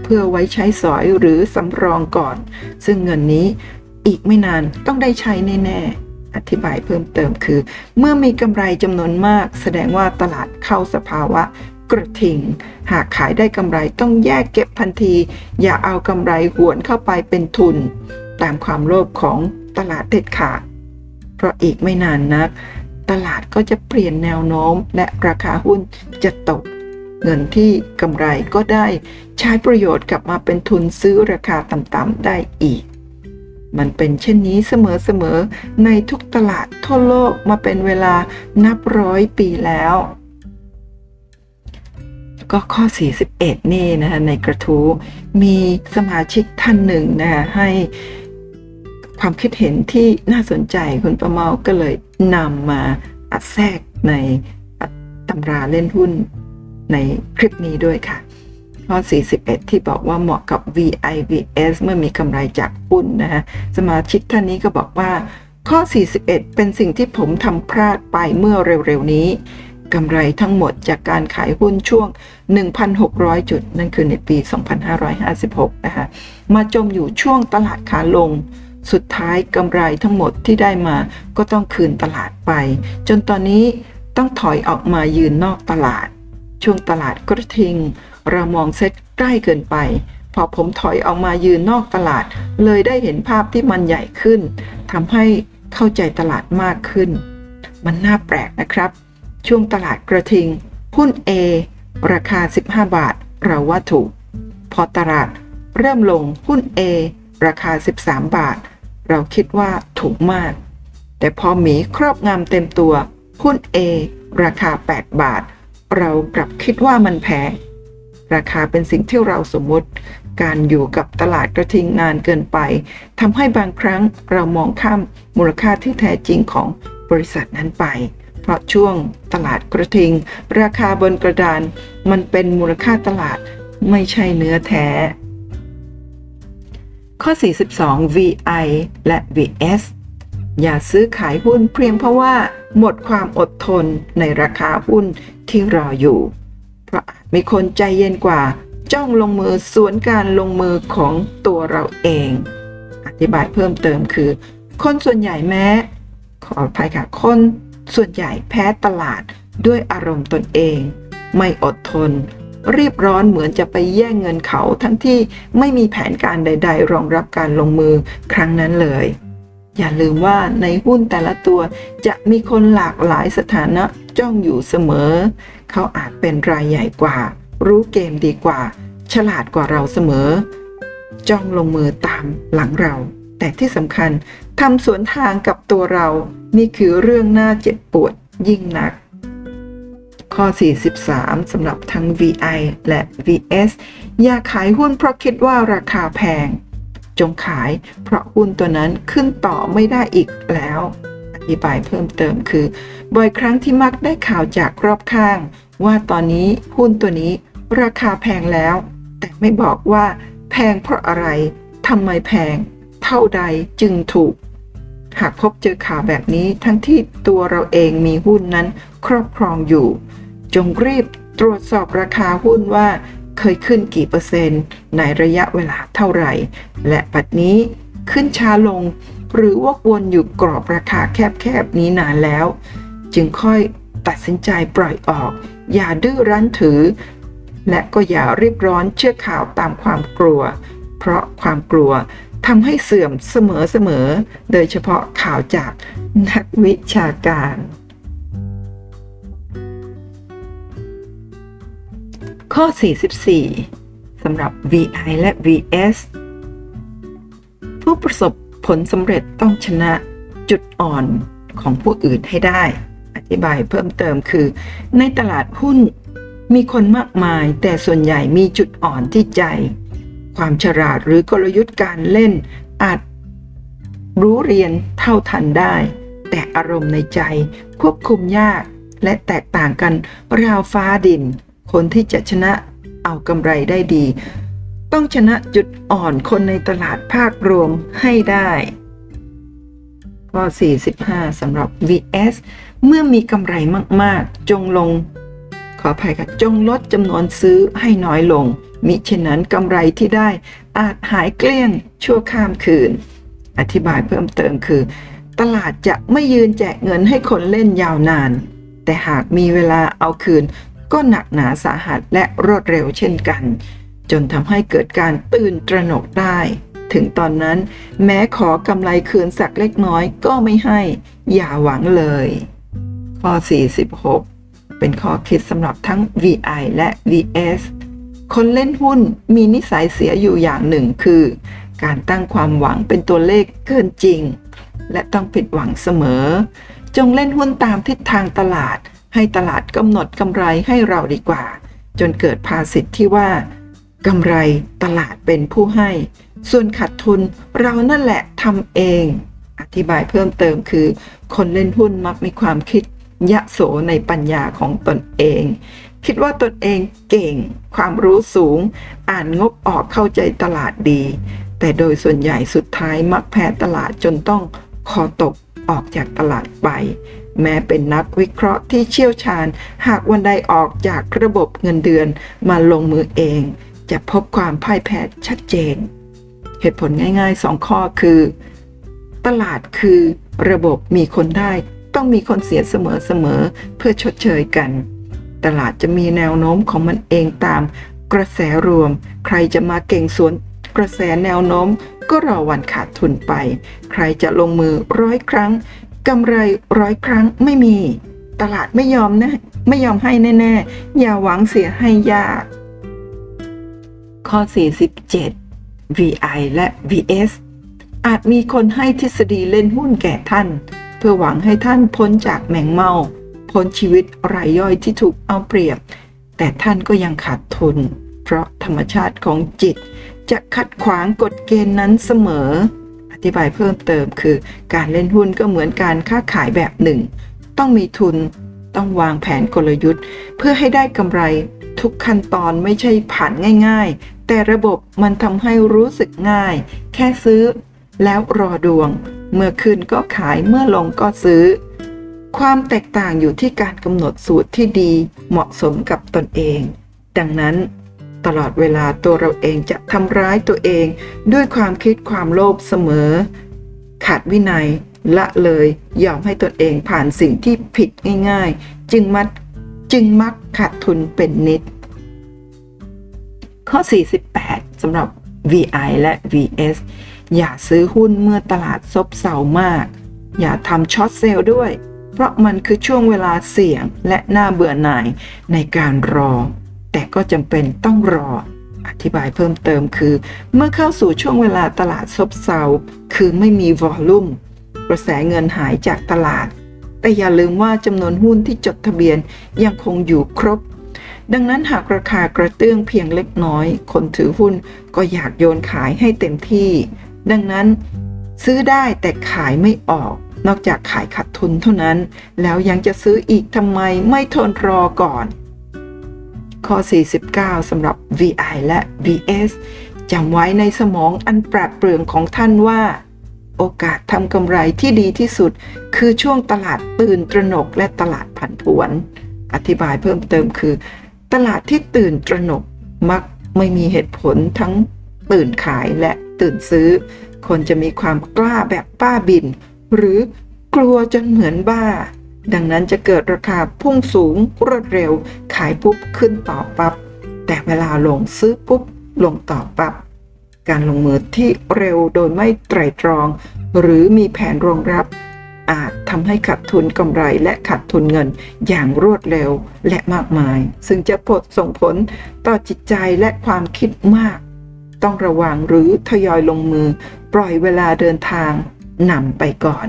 เพื่อไว้ใช้สอยหรือสำรองก่อน ซึ่งเงินนี้อีกไม่นานต้องได้ใช้แน่ๆ อธิบายเพิ่มเติมคือ เมื่อมีกำไรจำนวนมาก แสดงว่าตลาดเข้าสภาวะกระทิง หากขายได้กำไรต้องแยกเก็บทันที อย่าเอากำไรหวนเข้าไปเป็นทุน ตามความโลภของตลาดเด็ดขาด เพราะอีกไม่นานนัก ตลาดก็จะเปลี่ยนแนวโน้ม และราคาหุ้นจะตก เงินที่กำไรก็ได้ใช้ประโยชน์กลับมาเป็นทุนซื้อราคาต่ำๆได้อีก มันเป็นเช่นนี้เสมอๆในทุกตลาดทั่วโลกมาเป็นเวลานับร้อยปีแล้วก็ข้อ 41 นี่นะคะในกระทู้มีสมาชิกท่านหนึ่งนะคะให้ความคิดเห็นที่น่าสนใจคุณประเมาก็เลยนำมาอัดแทรกในตำราเล่นหุ้นในคลิปนี้ด้วยค่ะ ข้อ 41 ที่บอกว่าเหมาะกับ VIVS เมื่อมีกำไรจากหุ้นนะฮะสมาชิกท่านนี้ก็บอกว่า ข้อ 41 เป็นสิ่งที่ผมทำพลาดไปเมื่อเร็วๆนี้กำไรทั้งหมดจากการขายหุ้นช่วง 1,600 จุด นั่นคือในปี 2556 นะคะมาจมอยู่ช่วงตลาดขาลง สุดท้ายกำไรทั้งหมดที่ได้มาก็ต้องคืนตลาดไป จนตอนนี้ต้องถอยออกมายืนนอกตลาด ช่วงตลาดกระทิง เรามองเซ็ตใกล้เกินไป พอผมถอยออกมายืนนอกตลาด เลยได้เห็นภาพที่มันใหญ่ขึ้นทำให้เข้าใจตลาดมากขึ้น มันน่าแปลกนะครับ ช่วงตลาดกระทิง หุ้น A ราคา 15 บาท เราว่าถูก พอตลาดเริ่มลงหุ้น A ราคา 13 บาท เราคิดว่าถูกมาก แต่พอหมีครอบงำเต็มตัว หุ้น A ราคา 8 บาท เรากลับคิดว่ามันแพง ราคาเป็นสิ่งที่เราสมมติ การอยู่กับตลาดกระทิงนานเกินไปทำให้บางครั้งเรามองข้ามมูลค่าที่แท้จริงของบริษัทนั้นไป เพราะช่วงตลาดกระทิง ราคาบนกระดานมันเป็นมูลค่าตลาดไม่ใช่เนื้อแท้ ข้อ 42 VI และ VS อย่าซื้อขายหุ้นเพียงเพราะว่าหมดความอดทนในราคาหุ้นที่รออยู่ มีคนใจเย็นกว่า จ้องลงมือสวนการลงมือของตัวเราเอง อธิบายเพิ่มเติมคือ คนส่วนใหญ่แม้ ขออภัยค่ะ คนส่วนใหญ่แพ้ตลาดด้วยอารมณ์ตนเอง ไม่อดทน รีบร้อนเหมือนจะไปแย่งเงินเขาทั้งที่ไม่มีแผนการใด ๆ รองรับการลงมือครั้งนั้นเลย อย่าลืมว่าในหุ้นแต่ละตัวจะมีคนหลากหลายสถานะจ้องอยู่เสมอ เขาอาจเป็นรายใหญ่กว่า รู้เกมดีกว่า ฉลาดกว่าเราเสมอ จ้องลงมือตามหลังเรา แต่ที่สำคัญทำสวนทางกับตัวเรา นี่คือเรื่องน่าเจ็บปวดยิ่งนัก ข้อ 43สำหรับทั้ง VI และ VS อย่าขายหุ้นเพราะคิดว่าราคาแพง จงขาย เพราะหุ้นตัวนั้นขึ้นต่อไม่ได้อีกแล้ว อธิบายเพิ่มเติมคือ บ่อยครั้งที่มักได้ข่าวจากรอบข้าง ว่าตอนนี้หุ้นตัวนี้ราคาแพงแล้ว แต่ไม่บอกว่าแพงเพราะอะไรทำไมแพง เท่าใดจึงถูก หากพบเจอข่าวแบบนี้ทั้งที่ตัวเราเองมีหุ้นนั้นครอบครองอยู่ จงรีบตรวจสอบราคาหุ้นว่า เคยขึ้นกี่เปอร์เซ็นต์ ในระยะเวลาเท่าไหร่ และปัจนี้ขึ้นช้าลง หรือวกวนอยู่กรอบราคาแคบๆนี้นานแล้ว จึงค่อยตัดสินใจปล่อยออก อย่าดื้อรั้นถือ และก็อย่ารีบร้อนเชื่อข่าวตามความกลัว เพราะความกลัวทำให้เสื่อมเสมอๆ โดยเฉพาะข่าวจากนักวิชาการ ข้อ 44สำหรับ VI และ VS ผู้ประสบผลสำเร็จต้องชนะจุดอ่อนของผู้อื่นให้ได้ อธิบายเพิ่มเติมคือ ในตลาดหุ้นมีคนมากมาย แต่ส่วนใหญ่มีจุดอ่อนที่ใจ ความฉลาดหรือกลยุทธ์การเล่นอาจรู้เรียนเท่าทันได้ แต่อารมณ์ในใจควบคุมยากและแตกต่างกันราวฟ้าดิน คนที่จะชนะเอากำไรได้ดี ต้องชนะจุดอ่อนคนในตลาดภาครวมให้ได้ข้อ 45สำหรับ VS เมื่อมีกำไรมาก ๆ จงลง ขออภัยค่ะ จงลดจำนวนซื้อให้น้อยลง มิฉะนั้นกำไรที่ได้อาจหายเกลี้ยงชั่วข้ามคืน อธิบายเพิ่มเติมคือ ตลาดจะไม่ยืนแจกเงินให้คนเล่นยาวนาน แต่หากมีเวลาเอาคืน ก็หนักหนาสาหัสและรวดเร็วเช่นกัน จนทำให้เกิดการตื่นตระหนกได้ ถึงตอนนั้นแม้ขอกำไรคืนสักเล็กน้อยก็ไม่ให้ อย่าหวังเลย ข้อ 46 เป็นข้อคิดสำหรับทั้ง VI และ VS คนเล่นหุ้นมีนิสัยเสียอยู่อย่างหนึ่งคือ การตั้งความหวังเป็นตัวเลขเกินจริง และต้องผิดหวังเสมอ จงเล่นหุ้นตามทิศทางตลาด ให้ตลาดกำหนดกำไรให้เราดีกว่า จนเกิดภาษิตที่ว่ากำไรตลาดเป็นผู้ให้ ส่วนขาดทุนเรานั่นแหละทำเอง อธิบายเพิ่มเติมคือ คนเล่นหุ้นมักมีความคิดยะโสในปัญญาของตนเอง คิดว่าตนเองเก่ง ความรู้สูง อ่านงบออกเข้าใจตลาดดี แต่โดยส่วนใหญ่สุดท้ายมักแพ้ตลาดจนต้องคอตกออกจากตลาดไป แม้เป็นนักวิเคราะห์ที่เชี่ยวชาญ หากวันใดออกจากระบบเงินเดือนมาลงมือเอง จะพบความพ่ายแพ้ชัดเจน เหตุผลง่ายๆสองข้อคือ ตลาดคือระบบมีคนได้ ต้องมีคนเสียเสมอๆเพื่อชดเชยกัน ตลาดจะมีแนวโน้มของมันเองตาม กระแสรวม ใครจะมาเก่งสวนกระแสแนวโน้มก็รอวันขาดทุนไป ใครจะลงมือร้อยครั้ง กำไรร้อยครั้งไม่มี ตลาดไม่ยอมนะ ไม่ยอมให้แน่ ๆ อย่าหวังเสียให้ยาก ข้อ 47 VI และ VS อาจมีคนให้ทฤษฎีเล่นหุ้นแก่ท่าน เพื่อหวังให้ท่านพ้นจากแมงเมาพ้นชีวิตรายย่อยที่ถูกเอาเปรียบ แต่ท่านก็ยังขาดทุน เพราะธรรมชาติของจิต จะขัดขวางกฎเกณฑ์นั้นเสมออ ธิบายเพิ่มเติมคือการเล่นหุ้นก็เหมือนการค้าขายแบบหนึ่ง ต้องมีทุนต้องวางแผนกลยุทธ์ เพื่อให้ได้กำไรทุกขั้นตอนไม่ใช่ผ่านง่าย ๆ แต่ระบบมันทำให้รู้สึกง่าย แค่ซื้อแล้วรอดวง เมื่อขึ้นก็ขายเมื่อลงก็ซื้อ ความแตกต่างอยู่ที่การกำหนดสูตรที่ดีเหมาะสมกับตนเอง ดังนั้น ตลอดเวลาตัวเราเองจะทำร้ายตัวเองด้วยความคิดความโลภเสมอ ขาดวินัยละเลยยอมให้ตนเองผ่านสิ่งที่ผิดง่ายๆ จึงมัดจึงมักขาดทุนเป็นนิด ข้อ 48สำหรับ VI และ VS อย่าซื้อหุ้นเมื่อตลาดซบเซามาก อย่าทำช็อตเซลล์ด้วย เพราะมันคือช่วงเวลาเสี่ยงและน่าเบื่อหน่ายในการรอ แต่ก็จำเป็นต้องรอ อธิบายเพิ่มเติมคือ เมื่อเข้าสู่ช่วงเวลาตลาดซบเซา คือไม่มีวอลลุ่ม กระแสเงินหายจากตลาด แต่อย่าลืมว่าจำนวนหุ้นที่จดทะเบียนยังคงอยู่ครบ ดังนั้นหากราคากระเตื้องเพียงเล็กน้อย คนถือหุ้นก็อยากโยนขายให้เต็มที่ ดังนั้นซื้อได้แต่ขายไม่ออก นอกจากขายขาดทุนเท่านั้น แล้วยังจะซื้ออีกทำไมไม่ทนรอก่อน ข้อ 49สำหรับ VI และ VS จำไว้ในสมองอันปราดเปรื่องของท่านว่า โอกาสทำกำไรที่ดีที่สุด คือช่วงตลาดตื่นตระหนกและตลาดผันผวน อธิบายเพิ่มเติมคือ ตลาดที่ตื่นตระหนกมักไม่มีเหตุผลทั้งตื่นขายและตื่นซื้อ คนจะมีความกล้าแบบป้าบิน หรือกลัวจนเหมือนบ้า ดังนั้นจะเกิดราคาพุ่งสูงรวดเร็ว ขายปุ๊บขึ้นต่อปับ๊บแต่เวลาลงซื้อปุ๊บลงต่อปับ๊บการลงมือที่เร็วโดยไม่ไตรตรอง หรือมีแผนรองรับ อาจทำให้ขาดทุนกำไรและขาดทุนเงินอย่างรวดเร็วและมากมาย ซึ่งจะผลส่งผลต่อจิตใจและความคิดมาก ต้องระวังหรือทยอยลงมือ ปล่อยเวลาเดินทางนำไปก่อน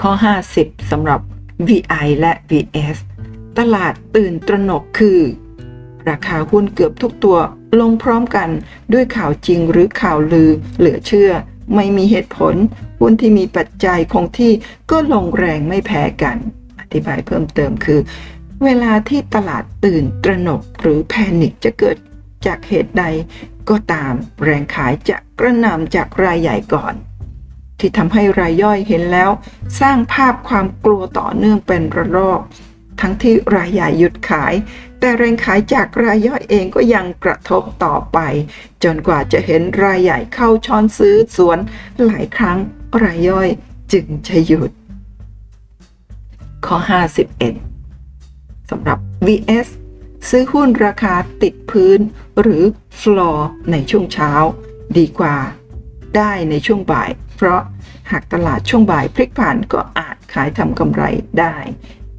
ข้อ 50สำหรับ VI และ VS ตลาดตื่นตระหนกคือ ราคาหุ้นเกือบทุกตัวลงพร้อมกันด้วยข่าวจริงหรือข่าวลือเหลือเชื่อ ไม่มีเหตุผล หุ้นที่มีปัจจัยคงที่ก็ลงแรงไม่แพ้กัน อธิบายเพิ่มเติมคือ เวลาที่ตลาดตื่นตระหนกหรือแพนิคจะเกิดจากเหตุใดก็ตามแรงขายจะกระนำจากรายใหญ่ก่อน ที่ทำให้รายย่อยเห็นแล้ว สร้างภาพความกลัวต่อเนื่องเป็นระลอก ทั้งที่รายใหญ่หยุดขาย แต่แรงขายจากรายย่อยเองก็ยังกระทบต่อไป จนกว่าจะเห็นรายใหญ่เข้าช้อนซื้อสวนหลายครั้งรายย่อยจึงจะหยุด ข้อ 51สำหรับ VS ซื้อหุ้นราคาติดพื้นหรือ floor ในช่วงเช้า ดีกว่า ได้ในช่วงบ่าย เพราะหากตลาดช่วงบ่ายพลิกผันก็อาจขายทำกำไรได้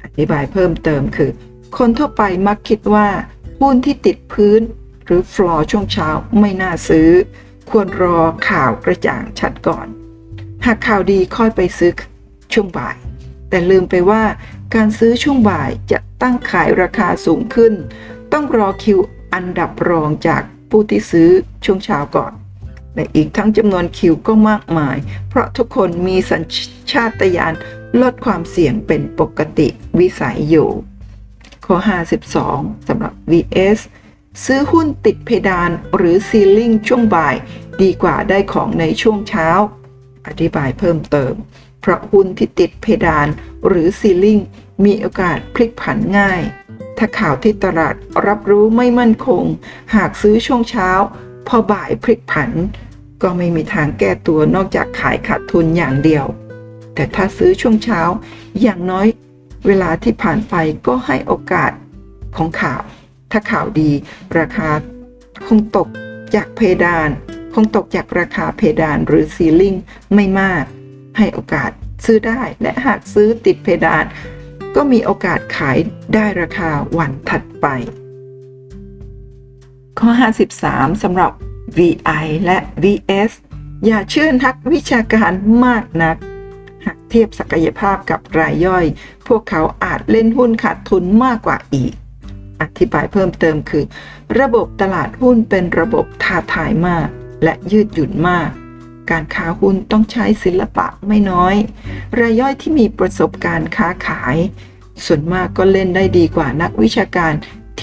อธิบายเพิ่มเติมคือ คนทั่วไปมักคิดว่า หุ้นที่ติดพื้น หรือ floor ช่วงเช้าไม่น่าซื้อ ควรรอข่าวกระจ่างชัดก่อน หากข่าวดีค่อยไปซื้อช่วงบ่าย แต่ลืมไปว่าการซื้อช่วงบ่ายจะตั้งขายราคาสูงขึ้น ต้องรอคิวอันดับรองจากผู้ที่ซื้อช่วงเช้าก่อน และอีกทั้งจำนวนคิวก็มากมาย เพราะทุกคนมีสัญชาตญาณลดความเสี่ยงเป็นปกติวิสัยอยู่ ข้อ 52สำหรับ VS ซื้อหุ้นติดเพดานหรือซีลิงช่วงบ่าย ดีกว่าได้ของในช่วงเช้า อธิบายเพิ่มเติม เพราะหุ้นที่ติดเพดานหรือซีลิงมีโอกาสพลิกผันง่าย ถ้าข่าวที่ตลาดรับรู้ไม่มั่นคง หากซื้อช่วงเช้า พอบ่ายพลิกผัน ก็ไม่มีทางแก้ตัวนอกจากขายขาดทุนอย่างเดียว แต่ถ้าซื้อช่วงเช้าอย่างน้อย เวลาที่ผ่านไปก็ให้โอกาสของข่าว ถ้าข่าวดี ราคาคงตกจากเพดาน คงตกจากราคาเพดานหรือซีลิงไม่มาก ให้โอกาสซื้อได้และหากซื้อติดเพดาน ก็มีโอกาสขายได้ราคาวันถัดไป ข้อ 53สำหรับ VI และ VS อย่าเชื่อนักวิชาการมากนัก หากเทียบศักยภาพกับรายย่อย พวกเขาอาจเล่นหุ้นขาดทุนมากกว่าอีกออธิบายเพิ่มเติมคือ ระบบตลาดหุ้นเป็นระบบท้าทายมาก และยืดหยุ่นมาก การค้าหุ้นต้องใช้ศิลปะไม่น้อย รายย่อยที่มีประสบการณ์ค้าขาย ส่วนมากก็เล่นได้ดีกว่านักวิชาการ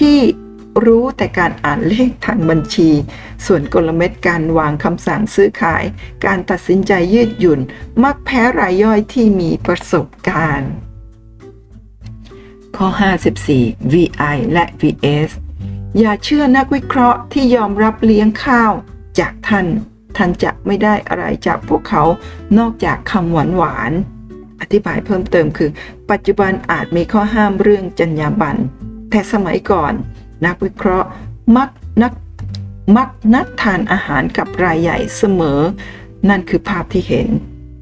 ที่ รู้แต่การอ่านเลขทางบัญชี ส่วนกลเม็ดการวางคำสั่งซื้อขาย การตัดสินใจยืดหยุ่น มักแพ้รายย่อยที่มีประสบการณ์ ข้อ 54 VI และ VS อย่าเชื่อนักวิเคราะห์ที่ยอมรับเลี้ยงข้าวจากท่าน ท่านจะไม่ได้อะไรจากพวกเขานอกจากคำหวานหวานอธิบายเพิ่มเติมคือ ปัจจุบันอาจมีข้อห้ามเรื่องจรรยาบรรณแต่สมัยก่อน นักวิเคราะห์มักนักมักนัดทานอาหารกับรายใหญ่เสมอ นั่นคือภาพที่เห็น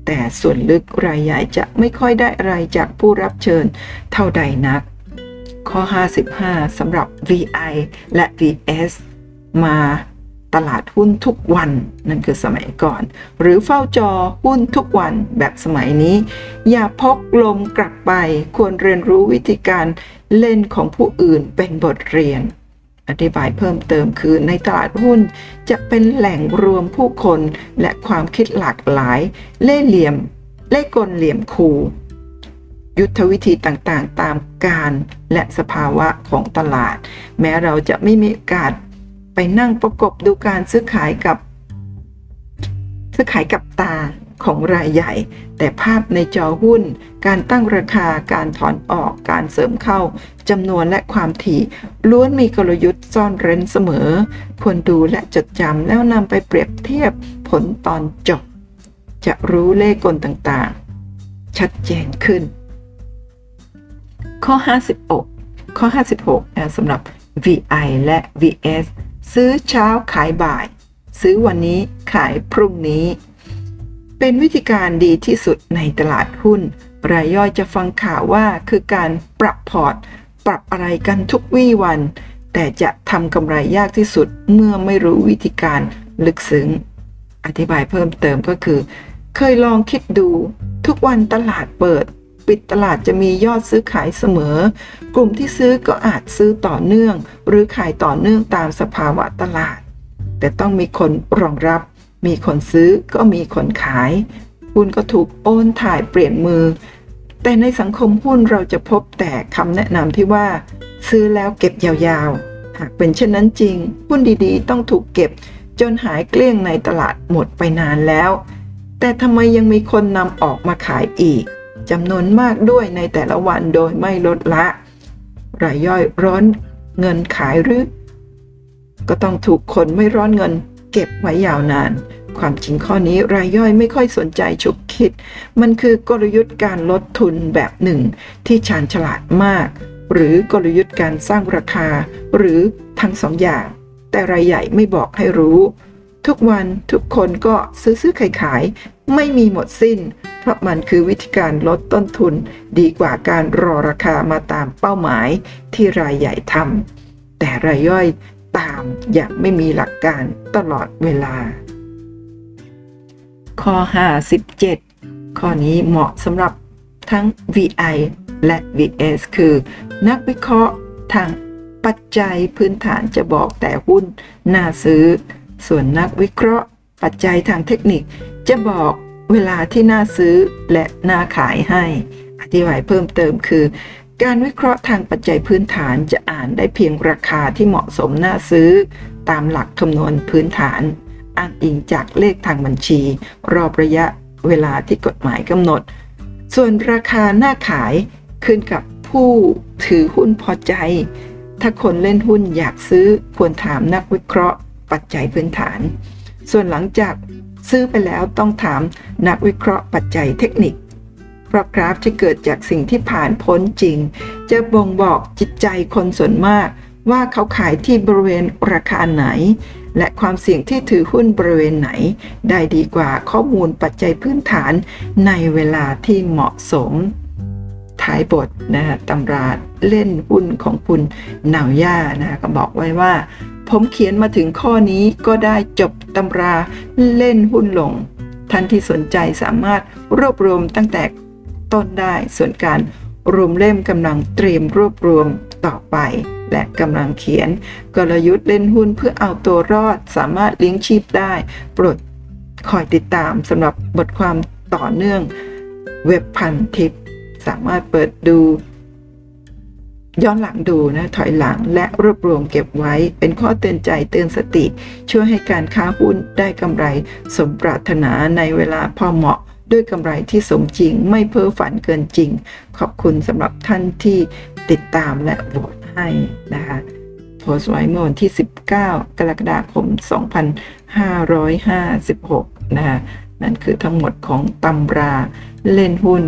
แต่ส่วนลึกรายใหญ่จะไม่ค่อยได้อะไรจากผู้รับเชิญเท่าใดนัก ข้อ 55สำหรับ VI และ VS มา ตลาดหุ้นทุกวันนั่นคือสมัยก่อน หรือเฝ้าจอหุ้นทุกวันแบบสมัยนี้ อย่าพกลมกลับไป ควรเรียนรู้วิธีการเล่นของผู้อื่นเป็นบทเรียน อธิบายเพิ่มเติมคือในตลาดหุ้นจะเป็นแหล่งรวมผู้คนและความคิดหลากหลาย เล่เหลี่ยม เล่กลเหลี่ยมคูยุทธวิธีต่างๆ ตามการและสภาวะของตลาด แม้เราจะไม่มีโอกาส ไปนั่งประกบดูการซื้อขายกับ ซื้อขายกับตาของรายใหญ่ แต่ภาพในจอหุ้น การตั้งราคาการถอนออกการเสริมเข้าจำนวนและความถี่ล้วนมีกลยุทธ์ซ่อนเร้นเสมอ ควรดูและจดจำแล้วนำไปเปรียบเทียบผลตอนจบ จะรู้เลขกลต่างๆ ชัดเจนขึ้น ข้อ 56 ข้อ 56นะสำหรับ VI และ VS ซื้อเช้าขายบ่าย ซื้อวันนี้ขายพรุ่งนี้ เป็นวิธีการดีที่สุดในตลาดหุ้น รายย่อยจะฟังข่าวว่าคือการปรับพอร์ต ปรับอะไรกันทุกวี่วัน แต่จะทำกำไรยากที่สุดเมื่อไม่รู้วิธีการลึกซึ้ง อธิบายเพิ่มเติมก็คือ เคยลองคิดดู ทุกวันตลาดเปิด ปิดตลาดจะมียอดซื้อขายเสมอ กลุ่มที่ซื้อก็อาจซื้อต่อเนื่อง หรือขายต่อเนื่องตามสภาวะตลาด แต่ต้องมีคนรองรับ มีคนซื้อก็มีคนขาย หุ้นก็ถูกโอนถ่ายเปลี่ยนมือ แต่ในสังคมหุ้นเราจะพบแต่คำแนะนำที่ว่า ซื้อแล้วเก็บยาวๆ หากเป็นเช่นนั้นจริง หุ้นดีๆ ต้องถูกเก็บ จนหายเกลี้ยงในตลาดหมดไปนานแล้วแต่ทำไมยังมีคนนำออกมาขายอีก จำนวนมากด้วยในแต่ละวันโดยไม่ลดละ รายย่อยร้อนเงินขายหรือ ก็ต้องถูกคนไม่ร้อนเงินเก็บไว้ยาวนาน ความจริงข้อนี้รายย่อยไม่ค่อยสนใจฉุกคิด มันคือกลยุทธ์การลดทุนแบบหนึ่ง ที่ชาญฉลาดมาก หรือกลยุทธ์การสร้างราคา หรือทั้งสองอย่าง แต่รายใหญ่ไม่บอกให้รู้ ทุกวันทุกคนก็ซื้อซื้อขายขายไม่มีหมดสิ้น เพราะมันคือวิธีการลดต้นทุน ดีกว่าการรอราคามาตามเป้าหมายที่รายใหญ่ทำแต่รายย่อยตามอย่างไม่มีหลักการตลอดเวลา ข้อ 57 ข้อนี้เหมาะสำหรับทั้ง VI และ VS คือ นักวิเคราะห์ทางปัจจัยพื้นฐานจะบอกแต่หุ้นน่าซื้อ ส่วนนักวิเคราะห์ ปัจจัยทางเทคนิค จะบอกเวลาที่น่าซื้อและน่าขายให้ อธิบายเพิ่มเติมคือ การวิเคราะห์ทางปัจจัยพื้นฐานจะอ่านได้เพียงราคาที่เหมาะสมน่าซื้อ ตามหลักคำนวณพื้นฐาน อ้างอิงจากเลขทางบัญชี รอบระยะเวลาที่กฎหมายกำหนด ส่วนราคาหน้าขายขึ้นกับผู้ถือหุ้นพอใจ ถ้าคนเล่นหุ้นอยากซื้อควรถามนักวิเคราะห์ ปัจจัยพื้นฐาน ส่วนหลังจากซื้อไปแล้วต้องถามนักวิเคราะห์ปัจจัยเทคนิค เพราะกราฟที่เกิดจากสิ่งที่ผ่านพ้นจริง จะบ่งบอกจิตใจคนส่วนมากว่าเขาขายที่บริเวณราคาไหน และความเสี่ยงที่ถือหุ้นบริเวณไหน ได้ดีกว่าข้อมูลปัจจัยพื้นฐานในเวลาที่เหมาะสม ท้ายบทนะฮะตำราเล่นหุ้นของคุณนาวย่านะก็บอกไว้ว่า ผมเขียนมาถึงข้อนี้ก็ได้จบตำราเล่นหุ้นลง ท่านที่สนใจสามารถรวบรวมตั้งแต่ต้นได้ส่วนการรวมเล่มกำลังเตรียมรวบรวมต่อไป และกำลังเขียน กลยุทธ์เล่นหุ้นเพื่อเอาตัวรอดสามารถเลี้ยงชีพได้ โปรดคอยติดตามสำหรับบทความต่อเนื่องเว็บพันทิป สามารถเปิดดู ย้อนหลังดูนะถอยหลังและรวบรวมเก็บไว้ เป็นข้อเตือนใจเตือนสติ ช่วยให้การค้าหุ้นได้กำไร สมปรารถนาในเวลาพอเหมาะด้วยกำไรที่สมจริงไม่เพ้อฝันเกินจริง ขอบคุณสำหรับท่านที่ติดตามและโหวตให้นะคะโพสต์ไว้เมื่อวันที่ 19 กรกฎาคม 2556 นะคะนั่นคือทั้งหมดของตำราเล่นหุ้น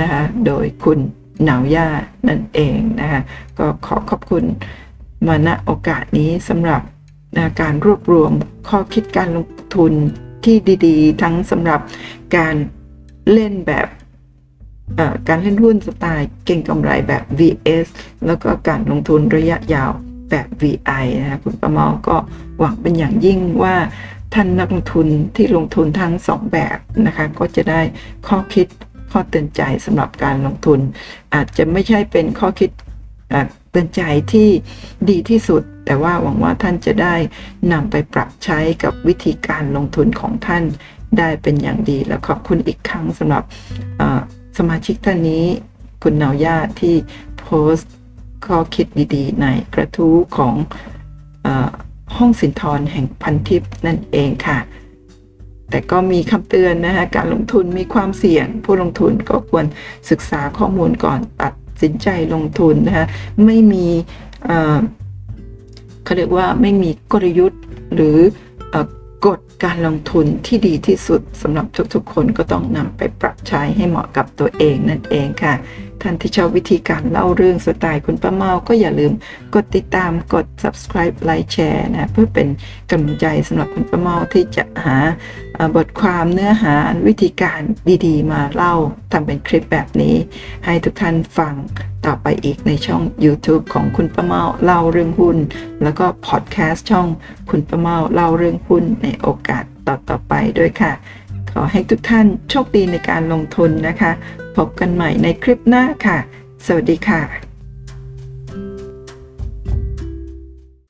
นะคะโดยคุณ หนาวย่านั่นเองนะคะก็ขอขอบคุณมาณโอกาสนี้สำหรับนะการรวบรวมข้อคิดการลงทุนที่ดีๆ ทั้งสำหรับการเล่นแบบการเล่นหุ้นสไตล์เก่งกำไรแบบ VS แล้วก็การลงทุนระยะยาวแบบ VI นะคะคุณประมาก็หวังเป็นอย่างยิ่งว่าท่านนักลงทุนที่ลงทุนทั้ง 2 แบบนะคะก็จะได้ข้อคิด ข้อเตือนใจสำหรับการลงทุน อาจจะไม่ใช่เป็นข้อคิดเตือนใจที่ดีที่สุด แต่ว่าหวังว่าท่านจะได้นำไปปรับใช้กับวิธีการลงทุนของท่านได้เป็นอย่างดี และขอบคุณอีกครั้งสำหรับสมาชิกท่านนี้ คุณเนาวยาที่โพสต์ข้อคิดดีๆ ในกระทู้ของอห้องสินทรแห่งพันทิพย์นั่นเองค่ะ แต่ก็มีคำเตือนนะคะการลงทุนมีความเสี่ยง ผู้ลงทุนก็ควรศึกษาข้อมูลก่อนตัดสินใจลงทุนนะคะไม่มีเขาเรียกว่าไม่มีกลยุทธ์หรือกฎการลงทุนที่ดีที่สุดสำหรับทุกๆ คนก็ต้องนำไปปรับใช้ให้เหมาะกับตัวเองนั่นเองค่ะ ท่านที่ชอบวิธีการเล่าเรื่องสไตล์คุณป้าเมาก็อย่าลืมกดติดตามกด subscribe ไลค์แชร์นะเพื่อเป็นกำลังใจสำหรับคุณป้าเมาที่จะหาบทความเนื้อหาวิธีการดีๆ มาเล่าทำเป็นคลิปแบบนี้ ให้ทุกท่านฟังต่อไปอีกในช่อง YouTube ของคุณประเมาเล่าเรื่องหุ้น แล้วก็พอดแคสต์ช่องคุณประเมาเล่าเรื่องหุ้นในโอกาสต่อๆไปด้วยค่ะ ขอให้ทุกท่านโชคดีในการลงทุนนะคะ พบกันใหม่ในคลิปหน้าค่ะ สวัสดีค่ะ